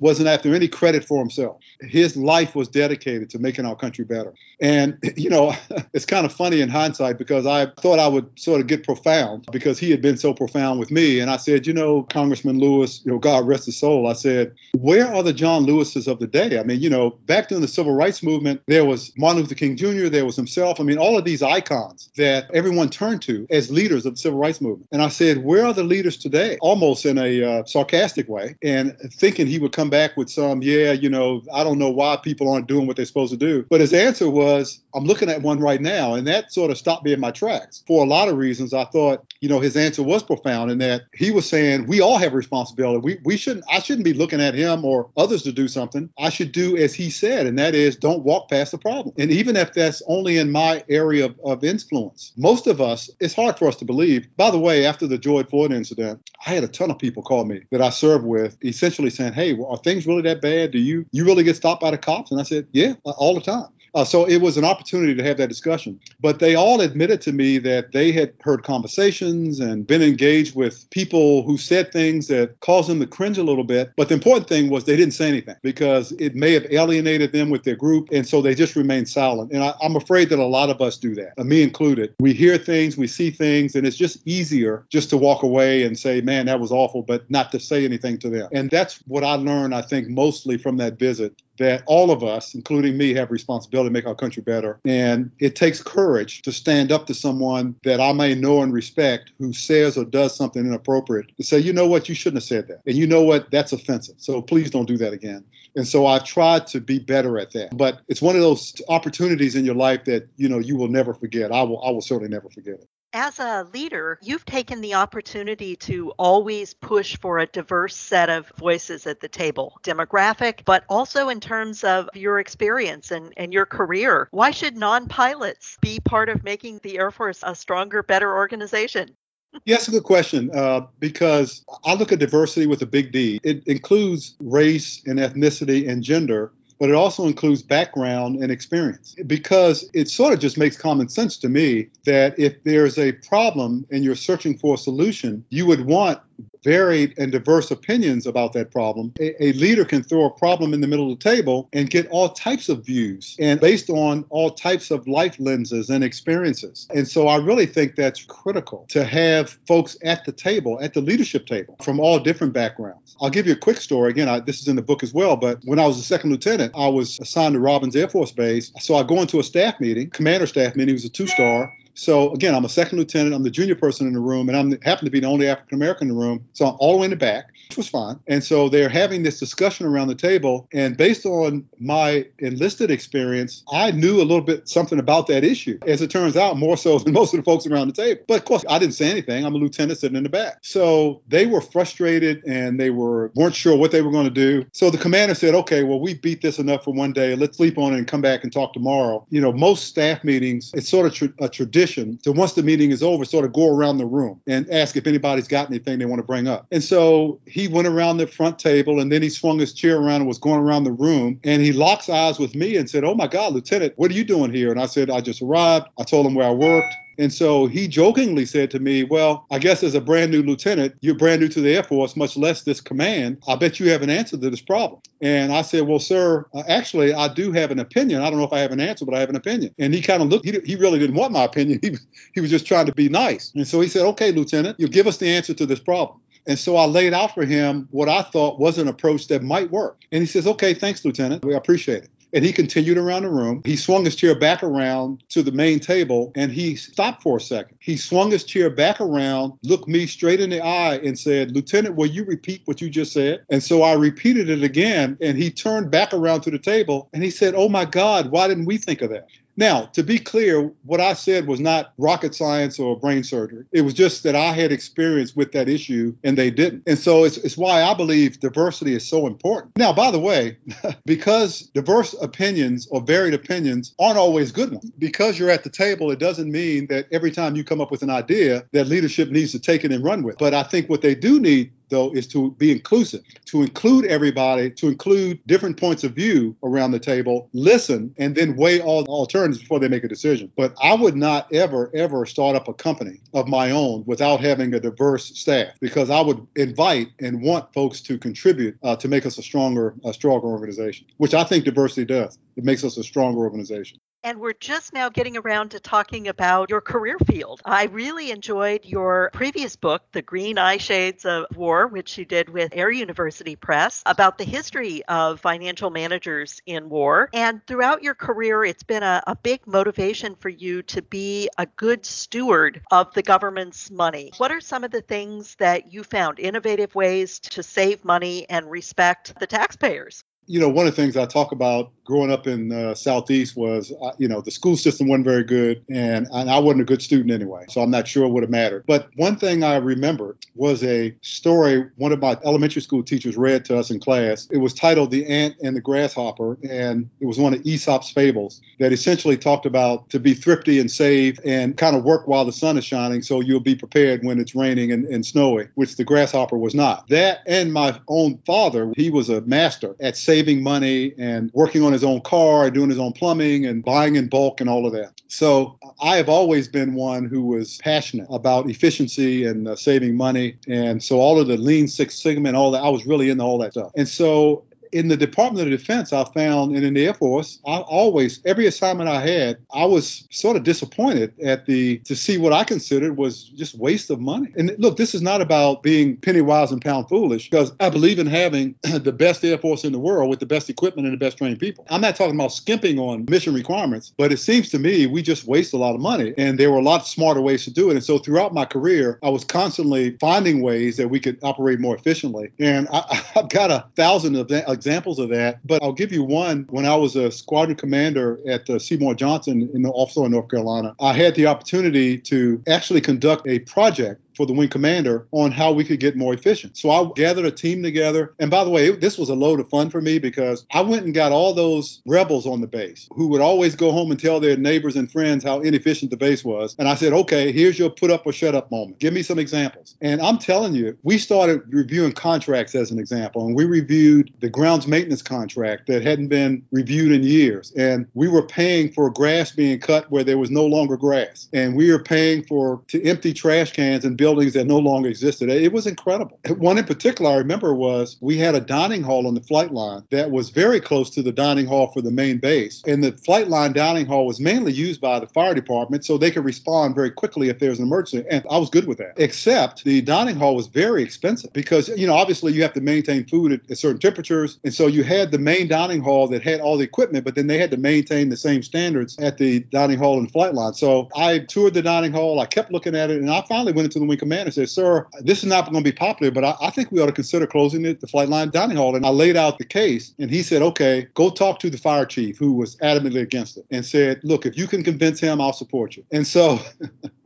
S2: wasn't after any credit for himself. His life was dedicated to making our country better. And, you know, it's kind of funny in hindsight because I thought I would sort of get profound because he had been so profound with me. And I said, you know, Congressman Lewis, you know, God rest his soul. I said, where are the John Lewises of the day? I mean, you know, back during the civil rights movement, there was Martin Luther King Jr., there was himself. I mean, all of these icons that everyone turned to as leaders of the civil rights movement. And I said, where are the leaders today? Almost in a uh, sarcastic way. And thinking he would come back with some, yeah, you know, I don't know why people aren't doing what they're supposed to do. But his answer was, I'm looking at one right now. And that sort of stopped me in my tracks. For a lot of reasons, I thought, you know, his answer was profound in that he was saying, we all have responsibility. We, we shouldn't, I shouldn't be looking at him or others to do something. I should do as he said, and that is don't walk past the problem. And even if that's only in my area of, of influence, most of us, it's hard for us to believe. By the way, after the George Floyd incident, I had a ton of people call me that I served with, essentially saying, "Hey, are things really that bad? Do you you really get stopped by the cops?" And I said, "Yeah, all the time." Uh, so it was an opportunity to have that discussion. But they all admitted to me that they had heard conversations and been engaged with people who said things that caused them to cringe a little bit. But the important thing was they didn't say anything because it may have alienated them with their group. And so they just remained silent. And I, am afraid that a lot of us do that, me included. We hear things, we see things, and it's just easier just to walk away and say, man, that was awful, but not to say anything to them. And that's what I learned, I think, mostly from that visit that all of us, including me, have responsibility to make our country better. And it takes courage to stand up to someone that I may know and respect who says or does something inappropriate to say, you know what, you shouldn't have said that. And you know what, that's offensive. So please don't do that again. And so I've tried to be better at that. But it's one of those opportunities in your life that, you know, you will never forget. I will I will certainly never forget it.
S1: As a leader, you've taken the opportunity to always push for a diverse set of voices at the table, demographic, but also in terms of your experience and, and your career. Why should non pilots be part of making the Air Force a stronger, better organization?
S2: Yes, a good question. Uh, because I look at diversity with a big D. It includes race and ethnicity and gender, but it also includes background and experience. Because it sort of just makes common sense to me that if there's a problem and you're searching for a solution, you would want varied and diverse opinions about that problem. A, a, leader can throw a problem in the middle of the table and get all types of views and based on all types of life lenses and experiences. And so I really think that's critical to have folks at the table, at the leadership table from all different backgrounds. I'll give you a quick story. Again, I, this is in the book as well, but when I was a second lieutenant, I was assigned to Robins Air Force Base. So I go into a staff meeting, commander staff meeting, it was a two star. So again, I'm a second lieutenant. I'm the junior person in the room, and I'm happen to be the only African American in the room. So I'm all the way in the back, which was fine. And so they're having this discussion around the table. And based on my enlisted experience, I knew a little bit something about that issue. As it turns out, more so than most of the folks around the table. But of course, I didn't say anything. I'm a lieutenant sitting in the back. So they were frustrated and they were weren't sure what they were going to do. So the commander said, "Okay, well we beat this enough for one day. Let's sleep on it and come back and talk tomorrow." You know, most staff meetings, it's sort of tra- a tradition to once the meeting is over, sort of go around the room and ask if anybody's got anything they want to bring up. And so he went around the front table and then he swung his chair around and was going around the room. And he locks eyes with me and said, Oh my God, Lieutenant, what are you doing here? And I said, I just arrived. I told him where I worked. And so he jokingly said to me, Well, I guess as a brand new lieutenant, you're brand new to the Air Force, much less this command. I bet you have an answer to this problem. And I said, Well, sir, uh, actually, I do have an opinion. I don't know if I have an answer, but I have an opinion. And he kind of looked, he, he really didn't want my opinion. He, he was just trying to be nice. And so he said, Okay, Lieutenant, you give us the answer to this problem. And so I laid out for him what I thought was an approach that might work. And he says, Okay, thanks, Lieutenant. We appreciate it. And he continued around the room. He swung his chair back around to the main table and he stopped for a second. He swung his chair back around, looked me straight in the eye, and said, Lieutenant, will you repeat what you just said? And so I repeated it again. And he turned back around to the table and he said, Oh my God, why didn't we think of that? Now, to be clear, what I said was not rocket science or brain surgery. It was just that I had experience with that issue and they didn't. And so it's, it's why I believe diversity is so important. Now, by the way, because diverse opinions or varied opinions aren't always good ones, because you're at the table, it doesn't mean that every time you come up with an idea that leadership needs to take it and run with. But I think what they do need though, is to be inclusive, to include everybody, to include different points of view around the table, listen, and then weigh all the alternatives before they make a decision. But I would not ever, ever start up a company of my own without having a diverse staff because I would invite and want folks to contribute uh, to make us a stronger, a stronger organization, which I think diversity does. It makes us a stronger organization.
S1: And we're just now getting around to talking about your career field. I really enjoyed your previous book, The Green Eye Shades of War, which you did with Air University Press, about the history of financial managers in war. And throughout your career, it's been a, a big motivation for you to be a good steward of the government's money. What are some of the things that you found innovative ways to save money and respect the taxpayers?
S2: You know, one of the things I talk about growing up in the uh, Southeast was, uh, you know, the school system wasn't very good, and, and I wasn't a good student anyway, so I'm not sure it would have mattered. But one thing I remember was a story one of my elementary school teachers read to us in class. It was titled The Ant and the Grasshopper, and it was one of Aesop's fables that essentially talked about to be thrifty and save and kind of work while the sun is shining so you'll be prepared when it's raining and, and snowy, which the grasshopper was not. That and my own father, he was a master at saving money and working on his his own car, and doing his own plumbing, and buying in bulk and all of that. So I have always been one who was passionate about efficiency and uh, saving money. And so all of the Lean Six Sigma and all that, I was really into all that stuff. And so in the Department of Defense, I found, and in the Air Force, I always, every assignment I had, I was sort of disappointed at the, to see what I considered was just waste of money. And look, this is not about being penny wise and pound foolish, because I believe in having the best Air Force in the world with the best equipment and the best trained people. I'm not talking about skimping on mission requirements, but it seems to me we just waste a lot of money. And there were a lot smarter ways to do it. And so throughout my career, I was constantly finding ways that we could operate more efficiently. And I, have got a thousand of that examples of that, but I'll give you one. When I was a squadron commander at uh, Seymour Johnson in the offshore North Carolina, I had the opportunity to actually conduct a project for the wing commander on how we could get more efficient. So I gathered a team together. And by the way, this was a load of fun for me because I went and got all those rebels on the base who would always go home and tell their neighbors and friends how inefficient the base was. And I said, okay, here's your put up or shut up moment. Give me some examples. And I'm telling you, we started reviewing contracts as an example. And we reviewed the grounds maintenance contract that hadn't been reviewed in years. And we were paying for grass being cut where there was no longer grass. And we were paying for to empty trash cans and build buildings that no longer existed. It was incredible. One in particular I remember was we had a dining hall on the flight line that was very close to the dining hall for the main base. And the flight line dining hall was mainly used by the fire department so they could respond very quickly if there was an emergency. And I was good with that. Except the dining hall was very expensive because, you know, obviously you have to maintain food at, at certain temperatures. And so you had the main dining hall that had all the equipment, but then they had to maintain the same standards at the dining hall and flight line. So I toured the dining hall. I kept looking at it, and I finally went into the wing commander and said, Sir, this is not going to be popular, but I, I, think we ought to consider closing the, the flight line dining hall. And I laid out the case, and he said, Okay, go talk to the fire chief, who was adamantly against it, and said, Look, if you can convince him, I'll support you. And so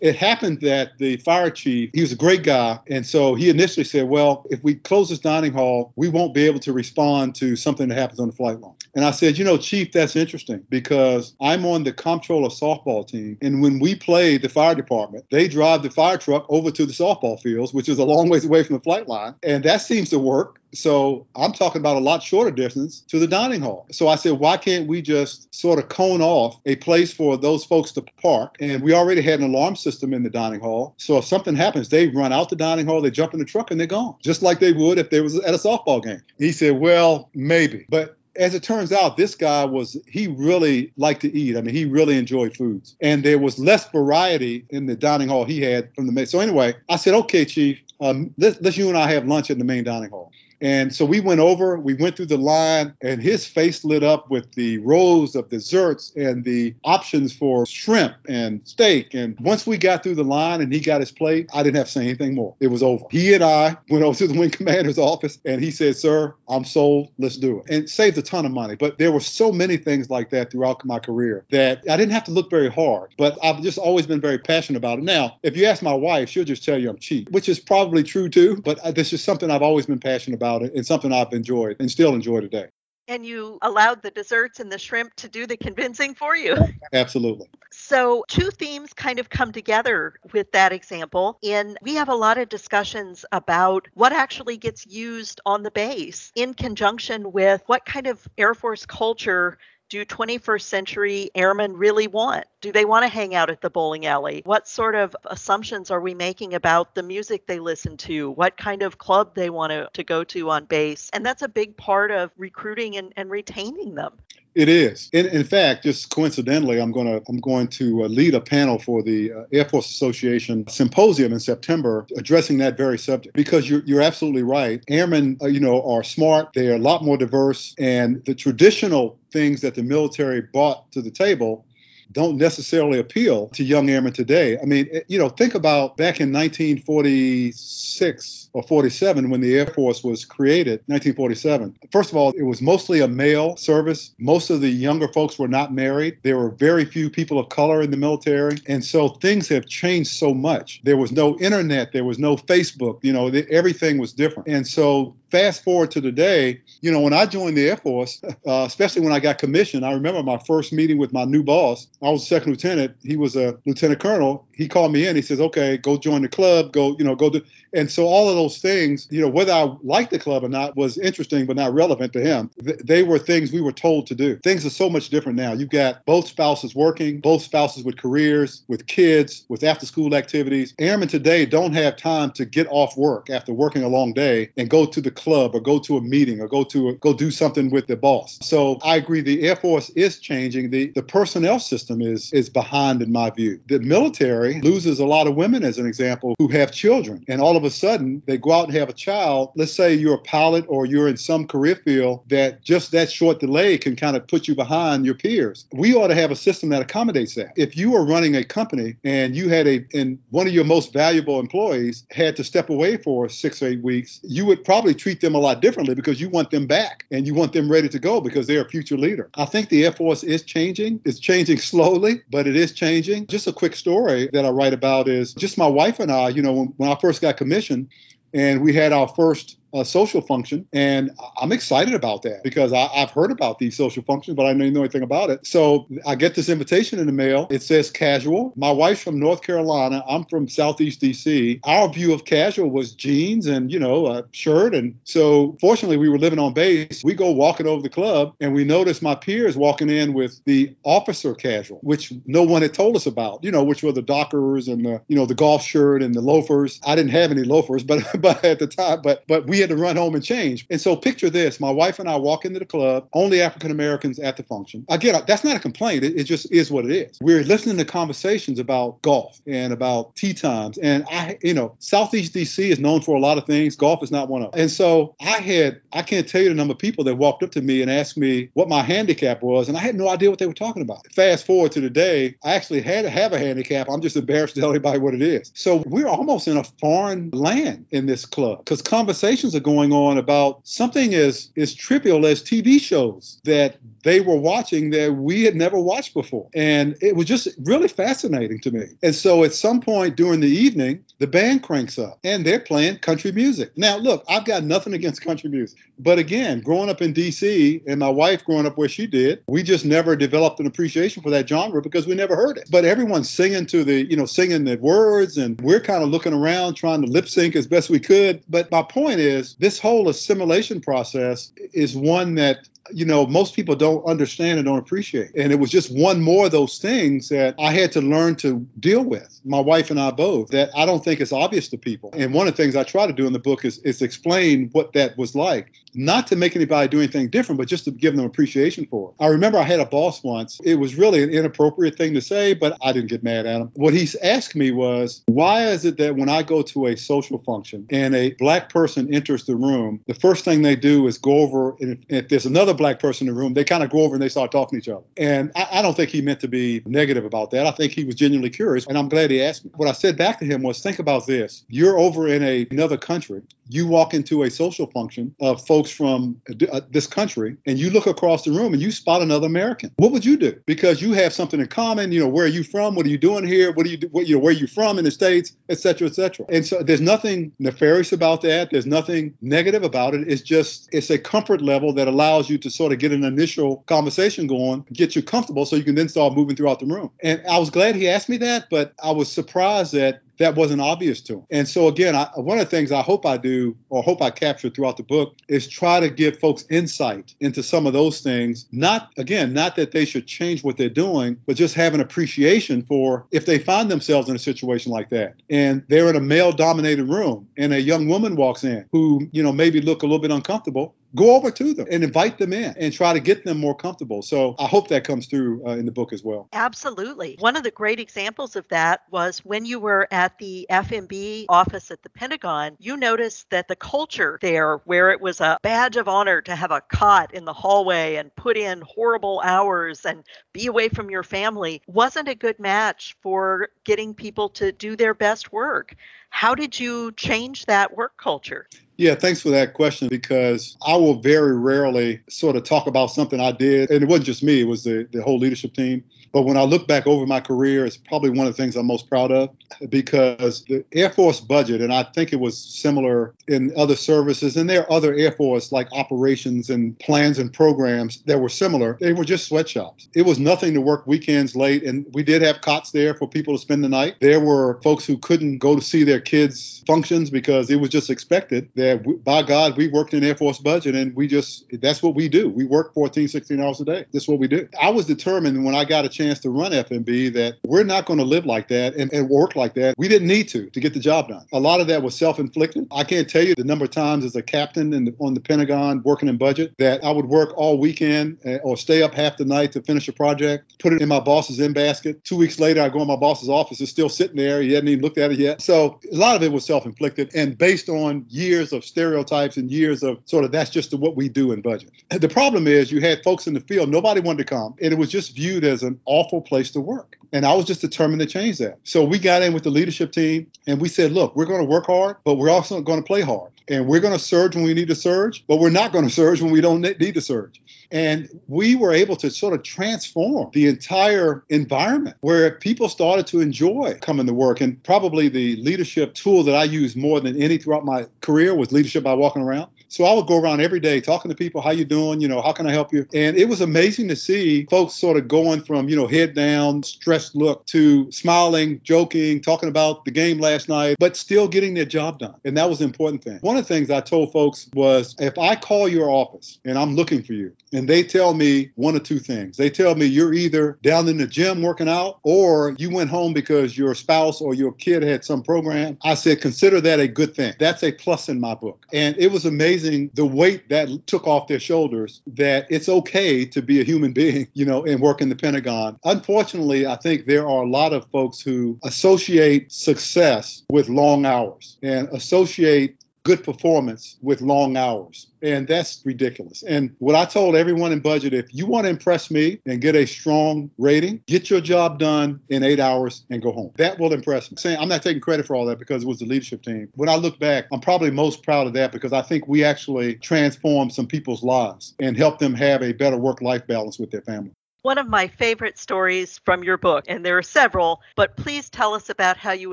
S2: it happened that the fire chief, he was a great guy. And so he initially said, well, if we close this dining hall, we won't be able to respond to something that happens on the flight line. And I said, you know, chief, that's interesting because I'm on the comptroller softball team. And when we play the fire department, they drive the fire truck over to the softball fields, which is a long ways away from the flight line. And that seems to work. So I'm talking about a lot shorter distance to the dining hall. So I said, why can't we just sort of cone off a place for those folks to park? And we already had an alarm system in the dining hall. So if something happens, they run out the dining hall, they jump in the truck, and they're gone, just like they would if they was at a softball game. He said, well, maybe. But as it turns out, this guy was, he really liked to eat. I mean, he really enjoyed foods. And there was less variety in the dining hall he had from the main. So anyway, I said, okay, Chief, um, let's, let's you and I have lunch in the main dining hall. And so we went over, we went through the line, and his face lit up with the rows of desserts and the options for shrimp and steak. And once we got through the line and he got his plate, I didn't have to say anything more. It was over. He and I went over to the wing commander's office and he said, Sir, I'm sold. Let's do it. And saved a ton of money. But there were so many things like that throughout my career that I didn't have to look very hard. But I've just always been very passionate about it. Now, if you ask my wife, she'll just tell you I'm cheap, which is probably true too. But this is something I've always been passionate about about it. It's something I've enjoyed and still enjoy today.
S1: And you allowed the desserts and the shrimp to do the convincing for you.
S2: Absolutely.
S1: So, two themes kind of come together with that example. In we have a lot of discussions about what actually gets used on the base in conjunction with what kind of Air Force culture do 21st century airmen really want? Do they want to hang out at the bowling alley? What sort of assumptions are we making about the music they listen to? What kind of club they want to, to go to on base? And that's a big part of recruiting and, and retaining them.
S2: It is. In, in fact, just coincidentally, I'm going to I'm going to uh, lead a panel for the uh, Air Force Association symposium in September addressing that very subject because you're you're absolutely right. Airmen, uh, you know, are smart. They are a lot more diverse, and the traditional things that the military brought to the table don't necessarily appeal to young airmen today. I mean, you know, think about back in 1946 or 47 when the Air Force was created, 1947. First of all, it was mostly a male service. Most of the younger folks were not married. There were very few people of color in the military. And so things have changed so much. There was no internet, there was no Facebook, you know, everything was different. And so fast forward to today, you know, when I joined the Air Force, uh, especially when I got commissioned, I remember my first meeting with my new boss. I was a second lieutenant. He was a lieutenant colonel. He called me in. He says, "Okay, go join the club. Go, you know, go do." And so all of those things, you know, whether I liked the club or not was interesting, but not relevant to him. Th- they were things we were told to do. Things are so much different now. You've got both spouses working, both spouses with careers, with kids, with after-school activities. Airmen today don't have time to get off work after working a long day and go to the club or go to a meeting or go to a, go do something with the boss. So I agree. The Air Force is changing. The the personnel system is is behind in my view. The military loses a lot of women, as an example, who have children, and all of a sudden they go out and have a child. Let's say you're a pilot or you're in some career field that just that short delay can kind of put you behind your peers. We ought to have a system that accommodates that. If you are running a company and you had a and one of your most valuable employees had to step away for six or eight weeks, you would probably treat them a lot differently because you want them back and you want them ready to go because they're a future leader. I think the Air Force is changing. It's changing slowly, but it is changing. Just a quick story that I write about is just my wife and I, you know, when, when I first got commissioned and we had our first a social function. And I'm excited about that because I, have heard about these social functions, but I don't know anything about it. So I get this invitation in the mail. It says casual. My wife's from North Carolina. I'm from Southeast DC. Our view of casual was jeans and, you know, a shirt. And so fortunately, we were living on base. We go walking over the club and we notice my peers walking in with the officer casual, which no one had told us about, you know, which were the dockers and the, you know, the golf shirt and the loafers. I didn't have any loafers, but, but at the time, but, but we had to run home and change. And so picture this my wife and I walk into the club, only African Americans at the function. Again, that's not a complaint. It, it, just is what it is. We're listening to conversations about golf and about tee times. And I, you know, Southeast DC is known for a lot of things. Golf is not one of them. And so I had, I can't tell you the number of people that walked up to me and asked me what my handicap was. And I had no idea what they were talking about. Fast forward to today, I actually had to have a handicap. I'm just embarrassed to tell anybody what it is. So we're almost in a foreign land in this club because conversations are going on about something as, as trivial as TV shows that they were watching that we had never watched before. And it was just really fascinating to me. And so at some point during the evening, the band cranks up and they're playing country music. Now, look, I've got nothing against country music. But again, growing up in DC and my wife growing up where she did, we just never developed an appreciation for that genre because we never heard it. But everyone's singing to the, you know, singing the words and we're kind of looking around trying to lip sync as best we could. But my point is, this whole assimilation process is one that you know, most people don't understand and don't appreciate. And it was just one more of those things that I had to learn to deal with, my wife and I both, that I don't think is obvious to people. And one of the things I try to do in the book is, is explain what that was like, not to make anybody do anything different, but just to give them appreciation for it. I remember I had a boss once. It was really an inappropriate thing to say, but I didn't get mad at him. What he asked me was, why is it that when I go to a social function and a black person enters the room, the first thing they do is go over, and if, if there's another black person in the room, they kind of go over and they start talking to each other. And I, I, don't think he meant to be negative about that. I think he was genuinely curious, and I'm glad he asked me. What I said back to him was, think about this: you're over in a, another country. You walk into a social function of folks from uh, this country, and you look across the room and you spot another American. What would you do? Because you have something in common. You know, where are you from? What are you doing here? What do you do? What, you know, where are you from in the states, et cetera, et cetera. And so there's nothing nefarious about that. There's nothing negative about it. It's just it's a comfort level that allows you to to sort of get an initial conversation going, get you comfortable so you can then start moving throughout the room. And I was glad he asked me that, but I was surprised that that wasn't obvious to him. And so again, I, one of the things I hope I do or hope I capture throughout the book is try to give folks insight into some of those things. Not again, not that they should change what they're doing, but just have an appreciation for if they find themselves in a situation like that and they're in a male dominated room and a young woman walks in who, you know, maybe look a little bit uncomfortable go over to them and invite them in and try to get them more comfortable. So I hope that comes through uh, in the book as well.
S1: Absolutely. One of the great examples of that was when you were at the FMB office at the Pentagon, you noticed that the culture there, where it was a badge of honor to have a cot in the hallway and put in horrible hours and be away from your family, wasn't a good match for getting people to do their best work. How did you change that work culture?
S2: Yeah, thanks for that question because I will very rarely sort of talk about something I did. And it wasn't just me, it was the, the whole leadership team. But when I look back over my career, it's probably one of the things I'm most proud of because the Air Force budget, and I think it was similar in other services, and there are other Air Force like operations and plans and programs that were similar. They were just sweatshops. It was nothing to work weekends late, and we did have cots there for people to spend the night. There were folks who couldn't go to see their kids' functions because it was just expected that, we, by God, we worked in Air Force budget, and we just, that's what we do. We work 14, 16 hours a day. That's what we do. I was determined when I got a chance chance to run FMB that we're not going to live like that and, and work like that. We didn't need to to get the job done. A lot of that was self-inflicted. I can't tell you the number of times as a captain the, on the Pentagon working in budget that I would work all weekend uh, or stay up half the night to finish a project, put it in my boss's in basket. Two weeks later, I go in my boss's office. It's still sitting there. He hadn't even looked at it yet. So a lot of it was self-inflicted and based on years of stereotypes and years of sort of that's just what we do in budget. The problem is you had folks in the field, nobody wanted to come, and it was just viewed as an awful place to work. And I was just determined to change that. So we got in with the leadership team and we said, look, we're going to work hard, but we're also going to play hard. And we're going to surge when we need to surge, but we're not going to surge when we don't need to surge. And we were able to sort of transform the entire environment where people started to enjoy coming to work. And probably the leadership tool that I used more than any throughout my career was leadership by walking around. So I would go around every day talking to people, how you doing? You know, how can I help you? And it was amazing to see folks sort of going from, you know, head down, stressed look to smiling, joking, talking about the game last night, but still getting their job done. And that was the important thing. One of the things I told folks was if I call your office and I'm looking for you, and they tell me one or two things. They tell me you're either down in the gym working out or you went home because your spouse or your kid had some program. I said, consider that a good thing. That's a plus in my book. And it was amazing the weight that took off their shoulders that it's okay to be a human being, you know, and work in the Pentagon. Unfortunately, I think there are a lot of folks who associate success with long hours and associate good performance with long hours. And that's ridiculous. And what I told everyone in budget if you want to impress me and get a strong rating, get your job done in eight hours and go home. That will impress me. Saying I'm not taking credit for all that because it was the leadership team. When I look back, I'm probably most proud of that because I think we actually transformed some people's lives and helped them have a better work life balance with their family
S1: one of my favorite stories from your book, and there are several, but please tell us about how you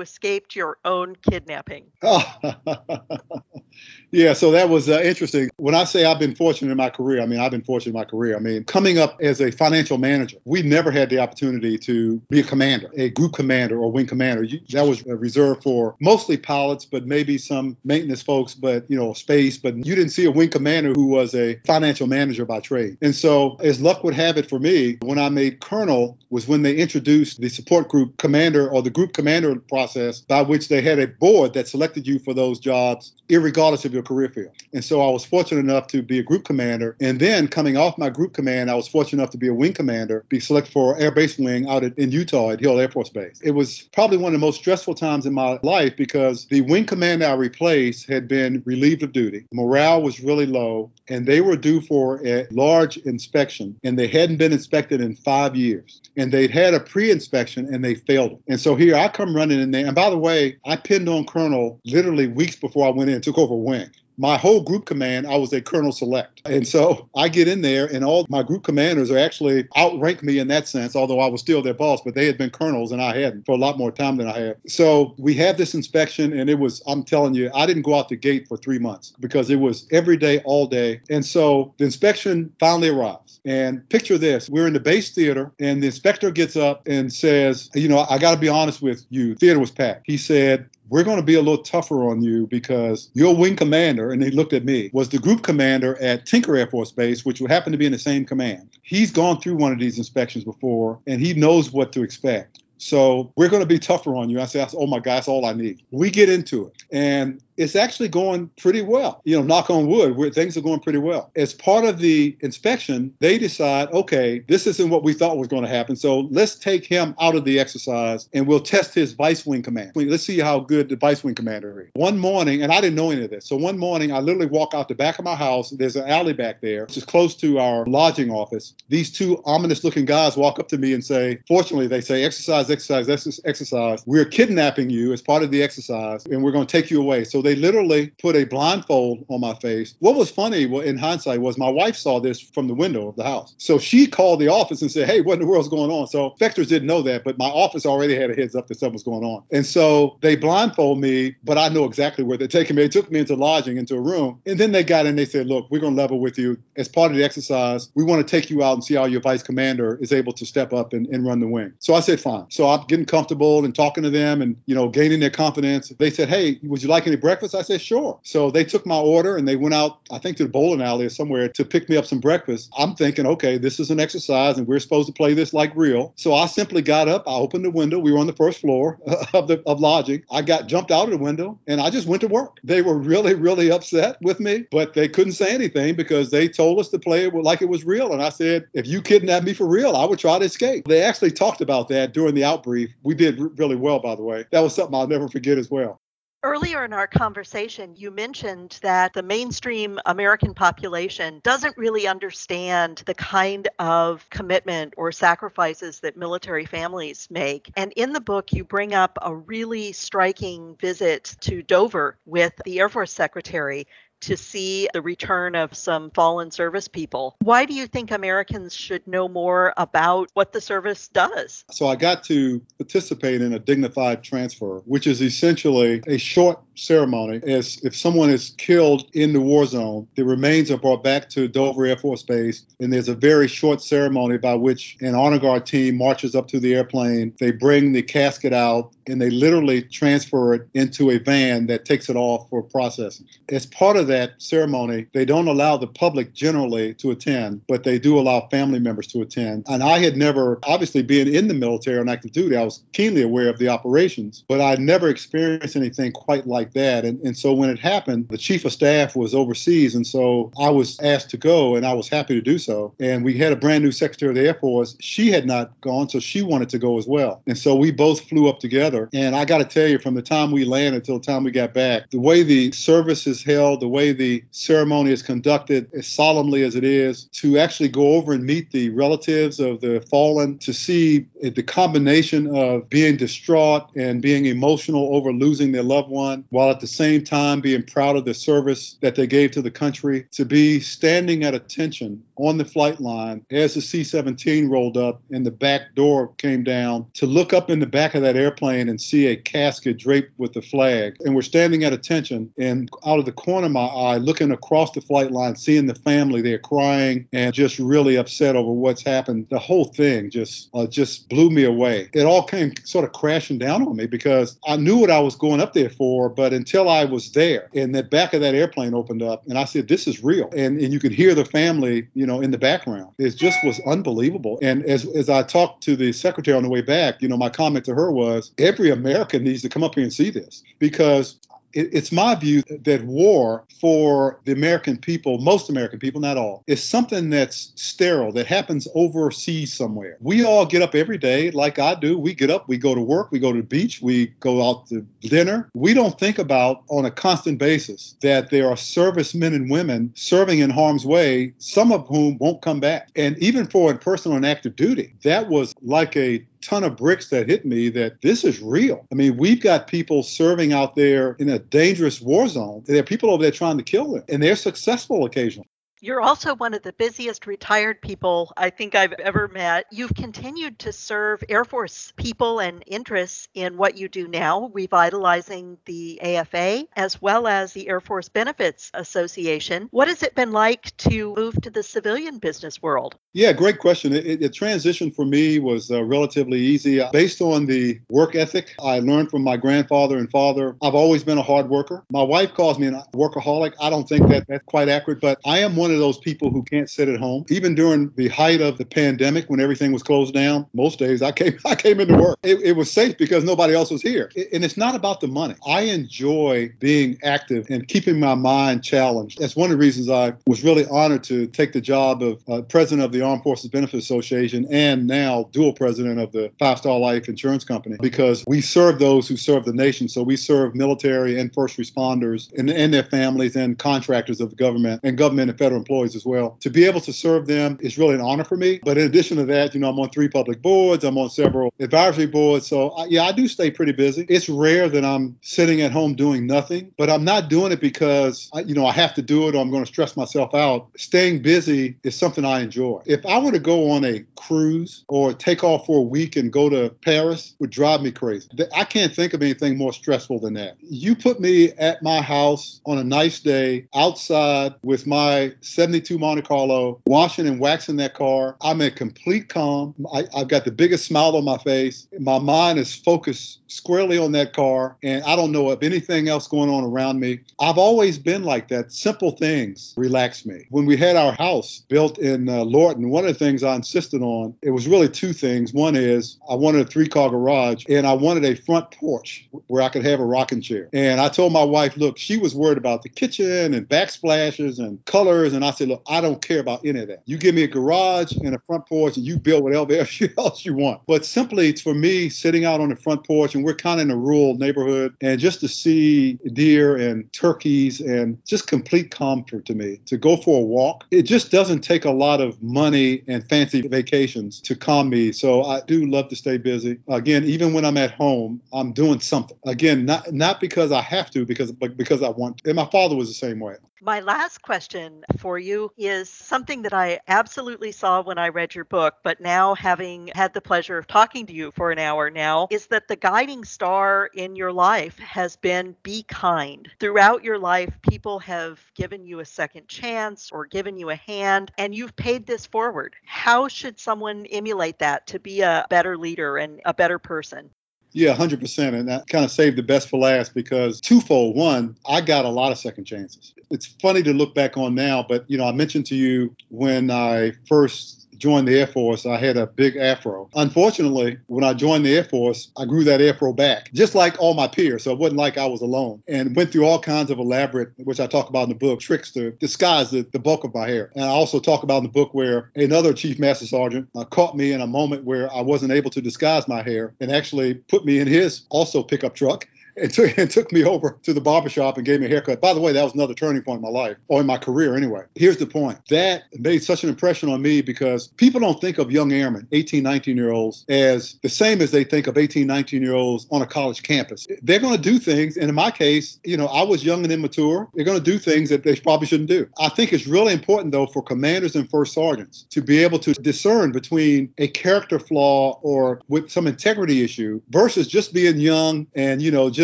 S1: escaped your own kidnapping. Oh.
S2: yeah, so that was uh, interesting. When I say I've been fortunate in my career, I mean, I've been fortunate in my career. I mean, coming up as a financial manager, we never had the opportunity to be a commander, a group commander or wing commander. That was reserved for mostly pilots, but maybe some maintenance folks, but, you know, space. But you didn't see a wing commander who was a financial manager by trade. And so, as luck would have it for me, when I made colonel was when they introduced the support group commander or the group commander process by which they had a board that selected you for those jobs, regardless of your career field. And so I was fortunate enough to be a group commander. And then coming off my group command, I was fortunate enough to be a wing commander, be selected for Air Base Wing out at, in Utah at Hill Air Force Base. It was probably one of the most stressful times in my life because the wing commander I replaced had been relieved of duty. Morale was really low, and they were due for a large inspection, and they hadn't been inspected in five years. And they'd had a pre inspection and they failed it. And so here I come running in there. And by the way, I pinned on Colonel literally weeks before I went in, took over wing my whole group command, I was a colonel select. And so I get in there, and all my group commanders are actually outrank me in that sense, although I was still their boss, but they had been colonels and I hadn't for a lot more time than I had. So we had this inspection, and it was, I'm telling you, I didn't go out the gate for three months because it was every day, all day. And so the inspection finally arrives. And picture this we're in the base theater, and the inspector gets up and says, You know, I got to be honest with you, theater was packed. He said, we're going to be a little tougher on you because your wing commander, and he looked at me, was the group commander at Tinker Air Force Base, which would happen to be in the same command. He's gone through one of these inspections before, and he knows what to expect. So we're going to be tougher on you. I said, oh my God, that's all I need. We get into it. And it's actually going pretty well. You know, knock on wood, where things are going pretty well. As part of the inspection, they decide, okay, this isn't what we thought was going to happen. So let's take him out of the exercise and we'll test his vice wing command. Let's see how good the vice wing commander is. One morning, and I didn't know any of this. So one morning, I literally walk out the back of my house. There's an alley back there, which is close to our lodging office. These two ominous looking guys walk up to me and say, fortunately, they say, exercise, exercise, exercise. We're kidnapping you as part of the exercise and we're going to take you away. So they literally put a blindfold on my face. What was funny in hindsight was my wife saw this from the window of the house. So she called the office and said, Hey, what in the world's going on? So inspectors didn't know that, but my office already had a heads up that something was going on. And so they blindfold me, but I know exactly where they're taking me. They took me into lodging, into a room. And then they got in, they said, Look, we're going to level with you. As part of the exercise, we want to take you out and see how your vice commander is able to step up and, and run the wing. So I said, Fine. So I'm getting comfortable and talking to them and, you know, gaining their confidence. They said, Hey, would you like any breakfast? I said, sure. So they took my order and they went out, I think to the bowling alley or somewhere to pick me up some breakfast. I'm thinking, okay, this is an exercise and we're supposed to play this like real. So I simply got up, I opened the window. We were on the first floor of the of lodging. I got jumped out of the window and I just went to work. They were really, really upset with me, but they couldn't say anything because they told us to play it like it was real. And I said, if you kidnapped me for real, I would try to escape. They actually talked about that during the outbrief. We did really well, by the way. That was something I'll never forget as well.
S1: Earlier in our conversation, you mentioned that the mainstream American population doesn't really understand the kind of commitment or sacrifices that military families make. And in the book, you bring up a really striking visit to Dover with the Air Force Secretary to see the return of some fallen service people. Why do you think Americans should know more about what the service does?
S2: So I got to participate in a dignified transfer, which is essentially a short ceremony. As if someone is killed in the war zone, the remains are brought back to Dover Air Force Base, and there's a very short ceremony by which an honor guard team marches up to the airplane. They bring the casket out and they literally transfer it into a van that takes it off for processing. As part of that ceremony, they don't allow the public generally to attend, but they do allow family members to attend. And I had never, obviously, being in the military on active duty, I was keenly aware of the operations, but I never experienced anything quite like that. And, and so when it happened, the chief of staff was overseas, and so I was asked to go, and I was happy to do so. And we had a brand new Secretary of the Air Force. She had not gone, so she wanted to go as well. And so we both flew up together together. And I got to tell you, from the time we landed until the time we got back, the way the service is held, the way the ceremony is conducted, as solemnly as it is, to actually go over and meet the relatives of the fallen, to see the combination of being distraught and being emotional over losing their loved one, while at the same time being proud of the service that they gave to the country, to be standing at attention on the flight line as the C 17 rolled up and the back door came down, to look up in the back of that airplane and see a casket draped with the flag. And we're standing at attention, and out of the corner of my eye, looking across the flight line, seeing the family there crying and just really upset over what's happened. The whole thing just uh, just blew me away. It all came sort of crashing down on me because I knew what I was going up there for, but until I was there, and the back of that airplane opened up, and I said, "This is real," and and you could hear the family, you know, in the background. It just was unbelievable. And as as I talked to the secretary on the way back, you know, my comment to her was, every American needs to come up here and see this because it's my view that war for the American people, most American people, not all, is something that's sterile, that happens overseas somewhere. We all get up every day, like I do. We get up, we go to work, we go to the beach, we go out to dinner. We don't think about on a constant basis that there are servicemen and women serving in harm's way, some of whom won't come back. And even for a person on active duty, that was like a ton of bricks that hit me that this is real. I mean, we've got people serving out there in a dangerous war zone. There are people over there trying to kill them, and they're successful occasionally.
S1: You're also one of the busiest retired people I think I've ever met. You've continued to serve Air Force people and interests in what you do now, revitalizing the AFA as well as the Air Force Benefits Association. What has it been like to move to the civilian business world?
S2: Yeah, great question. It, the transition for me was uh, relatively easy. Based on the work ethic I learned from my grandfather and father, I've always been a hard worker. My wife calls me a workaholic. I don't think that that's quite accurate, but I am one of those people who can't sit at home. Even during the height of the pandemic, when everything was closed down, most days I came I came into work. It, it was safe because nobody else was here. And it's not about the money. I enjoy being active and keeping my mind challenged. That's one of the reasons I was really honored to take the job of uh, president of the Armed Forces Benefit Association and now dual president of the Five Star Life Insurance Company because we serve those who serve the nation. So we serve military and first responders and, and their families and contractors of the government and government and federal employees as well. To be able to serve them is really an honor for me. But in addition to that, you know, I'm on three public boards, I'm on several advisory boards. So, I, yeah, I do stay pretty busy. It's rare that I'm sitting at home doing nothing, but I'm not doing it because, I, you know, I have to do it or I'm going to stress myself out. Staying busy is something I enjoy. If I were to go on a cruise or take off for a week and go to Paris, would drive me crazy. I can't think of anything more stressful than that. You put me at my house on a nice day outside with my 72 Monte Carlo, washing and waxing that car. I'm in complete calm. I, I've got the biggest smile on my face. My mind is focused squarely on that car, and I don't know of anything else going on around me. I've always been like that. Simple things relax me. When we had our house built in uh, Lorton, one of the things I insisted on, it was really two things. One is I wanted a three car garage, and I wanted a front porch where I could have a rocking chair. And I told my wife, look, she was worried about the kitchen and backsplashes and colors, and I said, look, I don't care about any of that. You give me a garage and a front porch, and you build whatever else you want. But simply, for me sitting out on the front porch, and we're kind of in a rural neighborhood, and just to see deer and turkeys and just complete comfort to me. To go for a walk, it just doesn't take a lot of money and fancy vacations to calm me. So I do love to stay busy. Again, even when I'm at home, I'm doing something. Again, not not because I have to, because but because I want. To. And my father was the same way.
S1: My last question for you is something that I absolutely saw when I read your book, but now having had the pleasure of talking to you for an hour now, is that the guiding star in your life has been be kind. Throughout your life, people have given you a second chance or given you a hand, and you've paid this forward. How should someone emulate that to be a better leader and a better person?
S2: Yeah, 100%. And that kind of saved the best for last because twofold. One, I got a lot of second chances. It's funny to look back on now, but, you know, I mentioned to you when I first joined the Air Force, I had a big afro. Unfortunately, when I joined the Air Force, I grew that afro back, just like all my peers. So it wasn't like I was alone and went through all kinds of elaborate, which I talk about in the book, tricks to disguise the, the bulk of my hair. And I also talk about in the book where another Chief Master Sergeant uh, caught me in a moment where I wasn't able to disguise my hair and actually put me in his also pickup truck and took, and took me over to the barbershop and gave me a haircut. By the way, that was another turning point in my life, or in my career anyway. Here's the point that made such an impression on me because people don't think of young airmen, 18, 19 year olds, as the same as they think of 18, 19 year olds on a college campus. They're going to do things, and in my case, you know, I was young and immature. They're going to do things that they probably shouldn't do. I think it's really important, though, for commanders and first sergeants to be able to discern between a character flaw or with some integrity issue versus just being young and, you know, just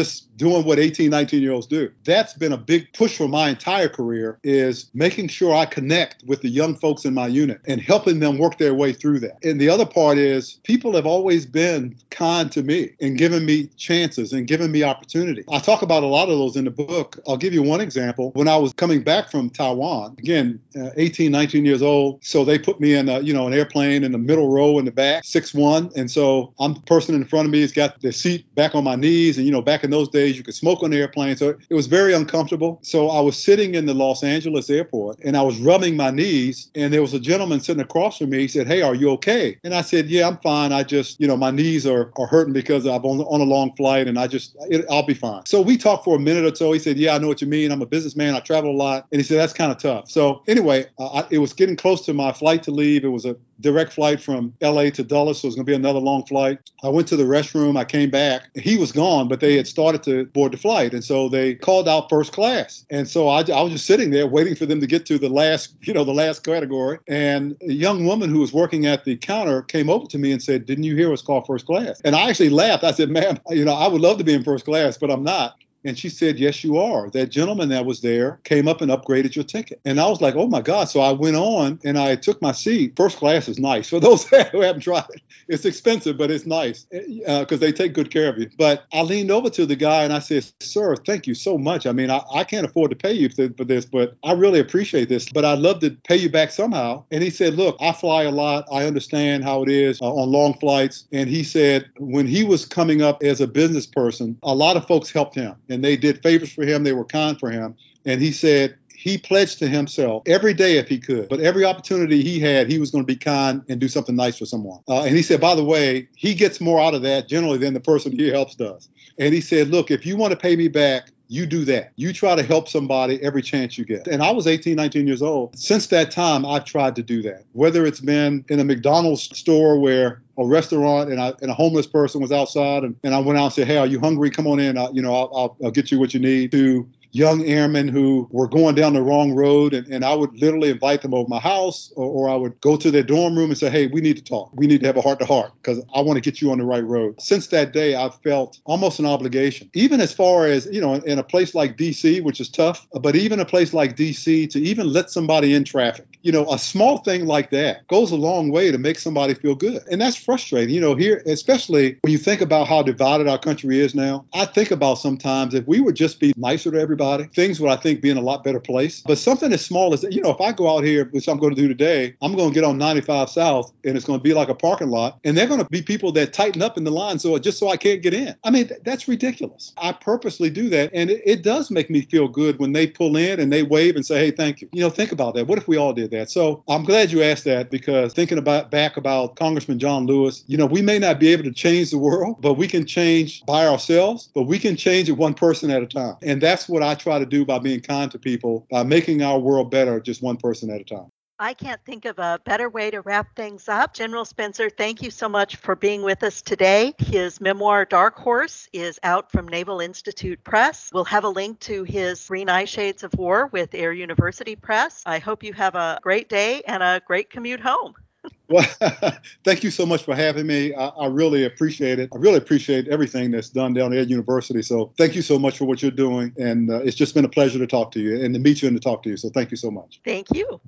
S2: just doing what 18, 19 year olds do. That's been a big push for my entire career is making sure I connect with the young folks in my unit and helping them work their way through that. And the other part is people have always been kind to me and given me chances and given me opportunity. I talk about a lot of those in the book. I'll give you one example. When I was coming back from Taiwan, again, uh, 18, 19 years old, so they put me in a, you know, an airplane in the middle row in the back, six one, and so I'm the person in front of me has got the seat back on my knees and you know back in those days you could smoke on the airplane. So it was very uncomfortable. So I was sitting in the Los Angeles airport and I was rubbing my knees. And there was a gentleman sitting across from me. He said, Hey, are you okay? And I said, Yeah, I'm fine. I just, you know, my knees are, are hurting because I'm on, on a long flight and I just, it, I'll be fine. So we talked for a minute or so. He said, Yeah, I know what you mean. I'm a businessman. I travel a lot. And he said, That's kind of tough. So anyway, uh, I, it was getting close to my flight to leave. It was a direct flight from LA to Dulles, so it was going to be another long flight. I went to the restroom. I came back. He was gone, but they had started to board the flight, and so they called out first class. And so I, I was just sitting there waiting for them to get to the last, you know, the last category. And a young woman who was working at the counter came over to me and said, "Didn't you hear us call first class?" And I actually laughed. I said, "Ma'am, you know, I would love to be in first class, but I'm not." And she said, Yes, you are. That gentleman that was there came up and upgraded your ticket. And I was like, Oh my God. So I went on and I took my seat. First class is nice. For those who haven't tried it, it's expensive, but it's nice because uh, they take good care of you. But I leaned over to the guy and I said, Sir, thank you so much. I mean, I, I can't afford to pay you for, this, but I really appreciate this. But I'd love to pay you back somehow. And he said, Look, I fly a lot. I understand how it is uh, on long flights. And he said, when he was coming up as a business person, a lot of folks helped him and they did favors for him. They were kind for him. And he said, he pledged to himself every day if he could, but every opportunity he had, he was going to be kind and do something nice for someone. Uh, and he said, by the way, he gets more out of that generally than the person he helps does. And he said, look, if you want to pay me back, you do that. You try to help somebody every chance you get. And I was 18, 19 years old. Since that time, I've tried to do that. Whether it's been in a McDonald's store where a restaurant and, I, and a homeless person was outside and, and I went out and said, hey, are you hungry? Come on in. I, you know, I'll, I'll, I'll get you what you need. To young airmen who were going down the wrong road. And, and I would literally invite them over my house or, or, I would go to their dorm room and say, hey, we need to talk. We need to have a heart to heart because I want to get you on the right road. Since that day, I've felt almost an obligation, even as far as, you know, in a place like DC, which is tough, but even a place like DC to even let somebody in traffic. You know, a small thing like that goes a long way to make somebody feel good. And that's frustrating. You know, here, especially when you think about how divided our country is now, I think about sometimes if we would just be nicer to everybody. Things would, I think, be in a lot better place. But something as small as, you know, if I go out here, which I'm going to do today, I'm going to get on 95 South and it's going to be like a parking lot. And they're going to be people that tighten up in the line so just so I can't get in. I mean, th- that's ridiculous. I purposely do that. And it, it does make me feel good when they pull in and they wave and say, hey, thank you. You know, think about that. What if we all did that? So I'm glad you asked that because thinking about back about Congressman John Lewis, you know, we may not be able to change the world, but we can change by ourselves, but we can change it one person at a time. And that's what I try to do by being kind to people, by making our world better just one person at a time.
S1: I can't think of a better way to wrap things up. General Spencer, thank you so much for being with us today. His memoir, Dark Horse, is out from Naval Institute Press. We'll have a link to his Green Eye Shades of War with Air University Press. I hope you have a great day and a great commute home.
S2: Well, thank you so much for having me. I, I, really appreciate it. I really appreciate everything that's done down at University. So thank you so much for what you're doing. And uh, it's just been a pleasure to talk to you and to meet you and to talk to you. So thank you so much.
S1: Thank you.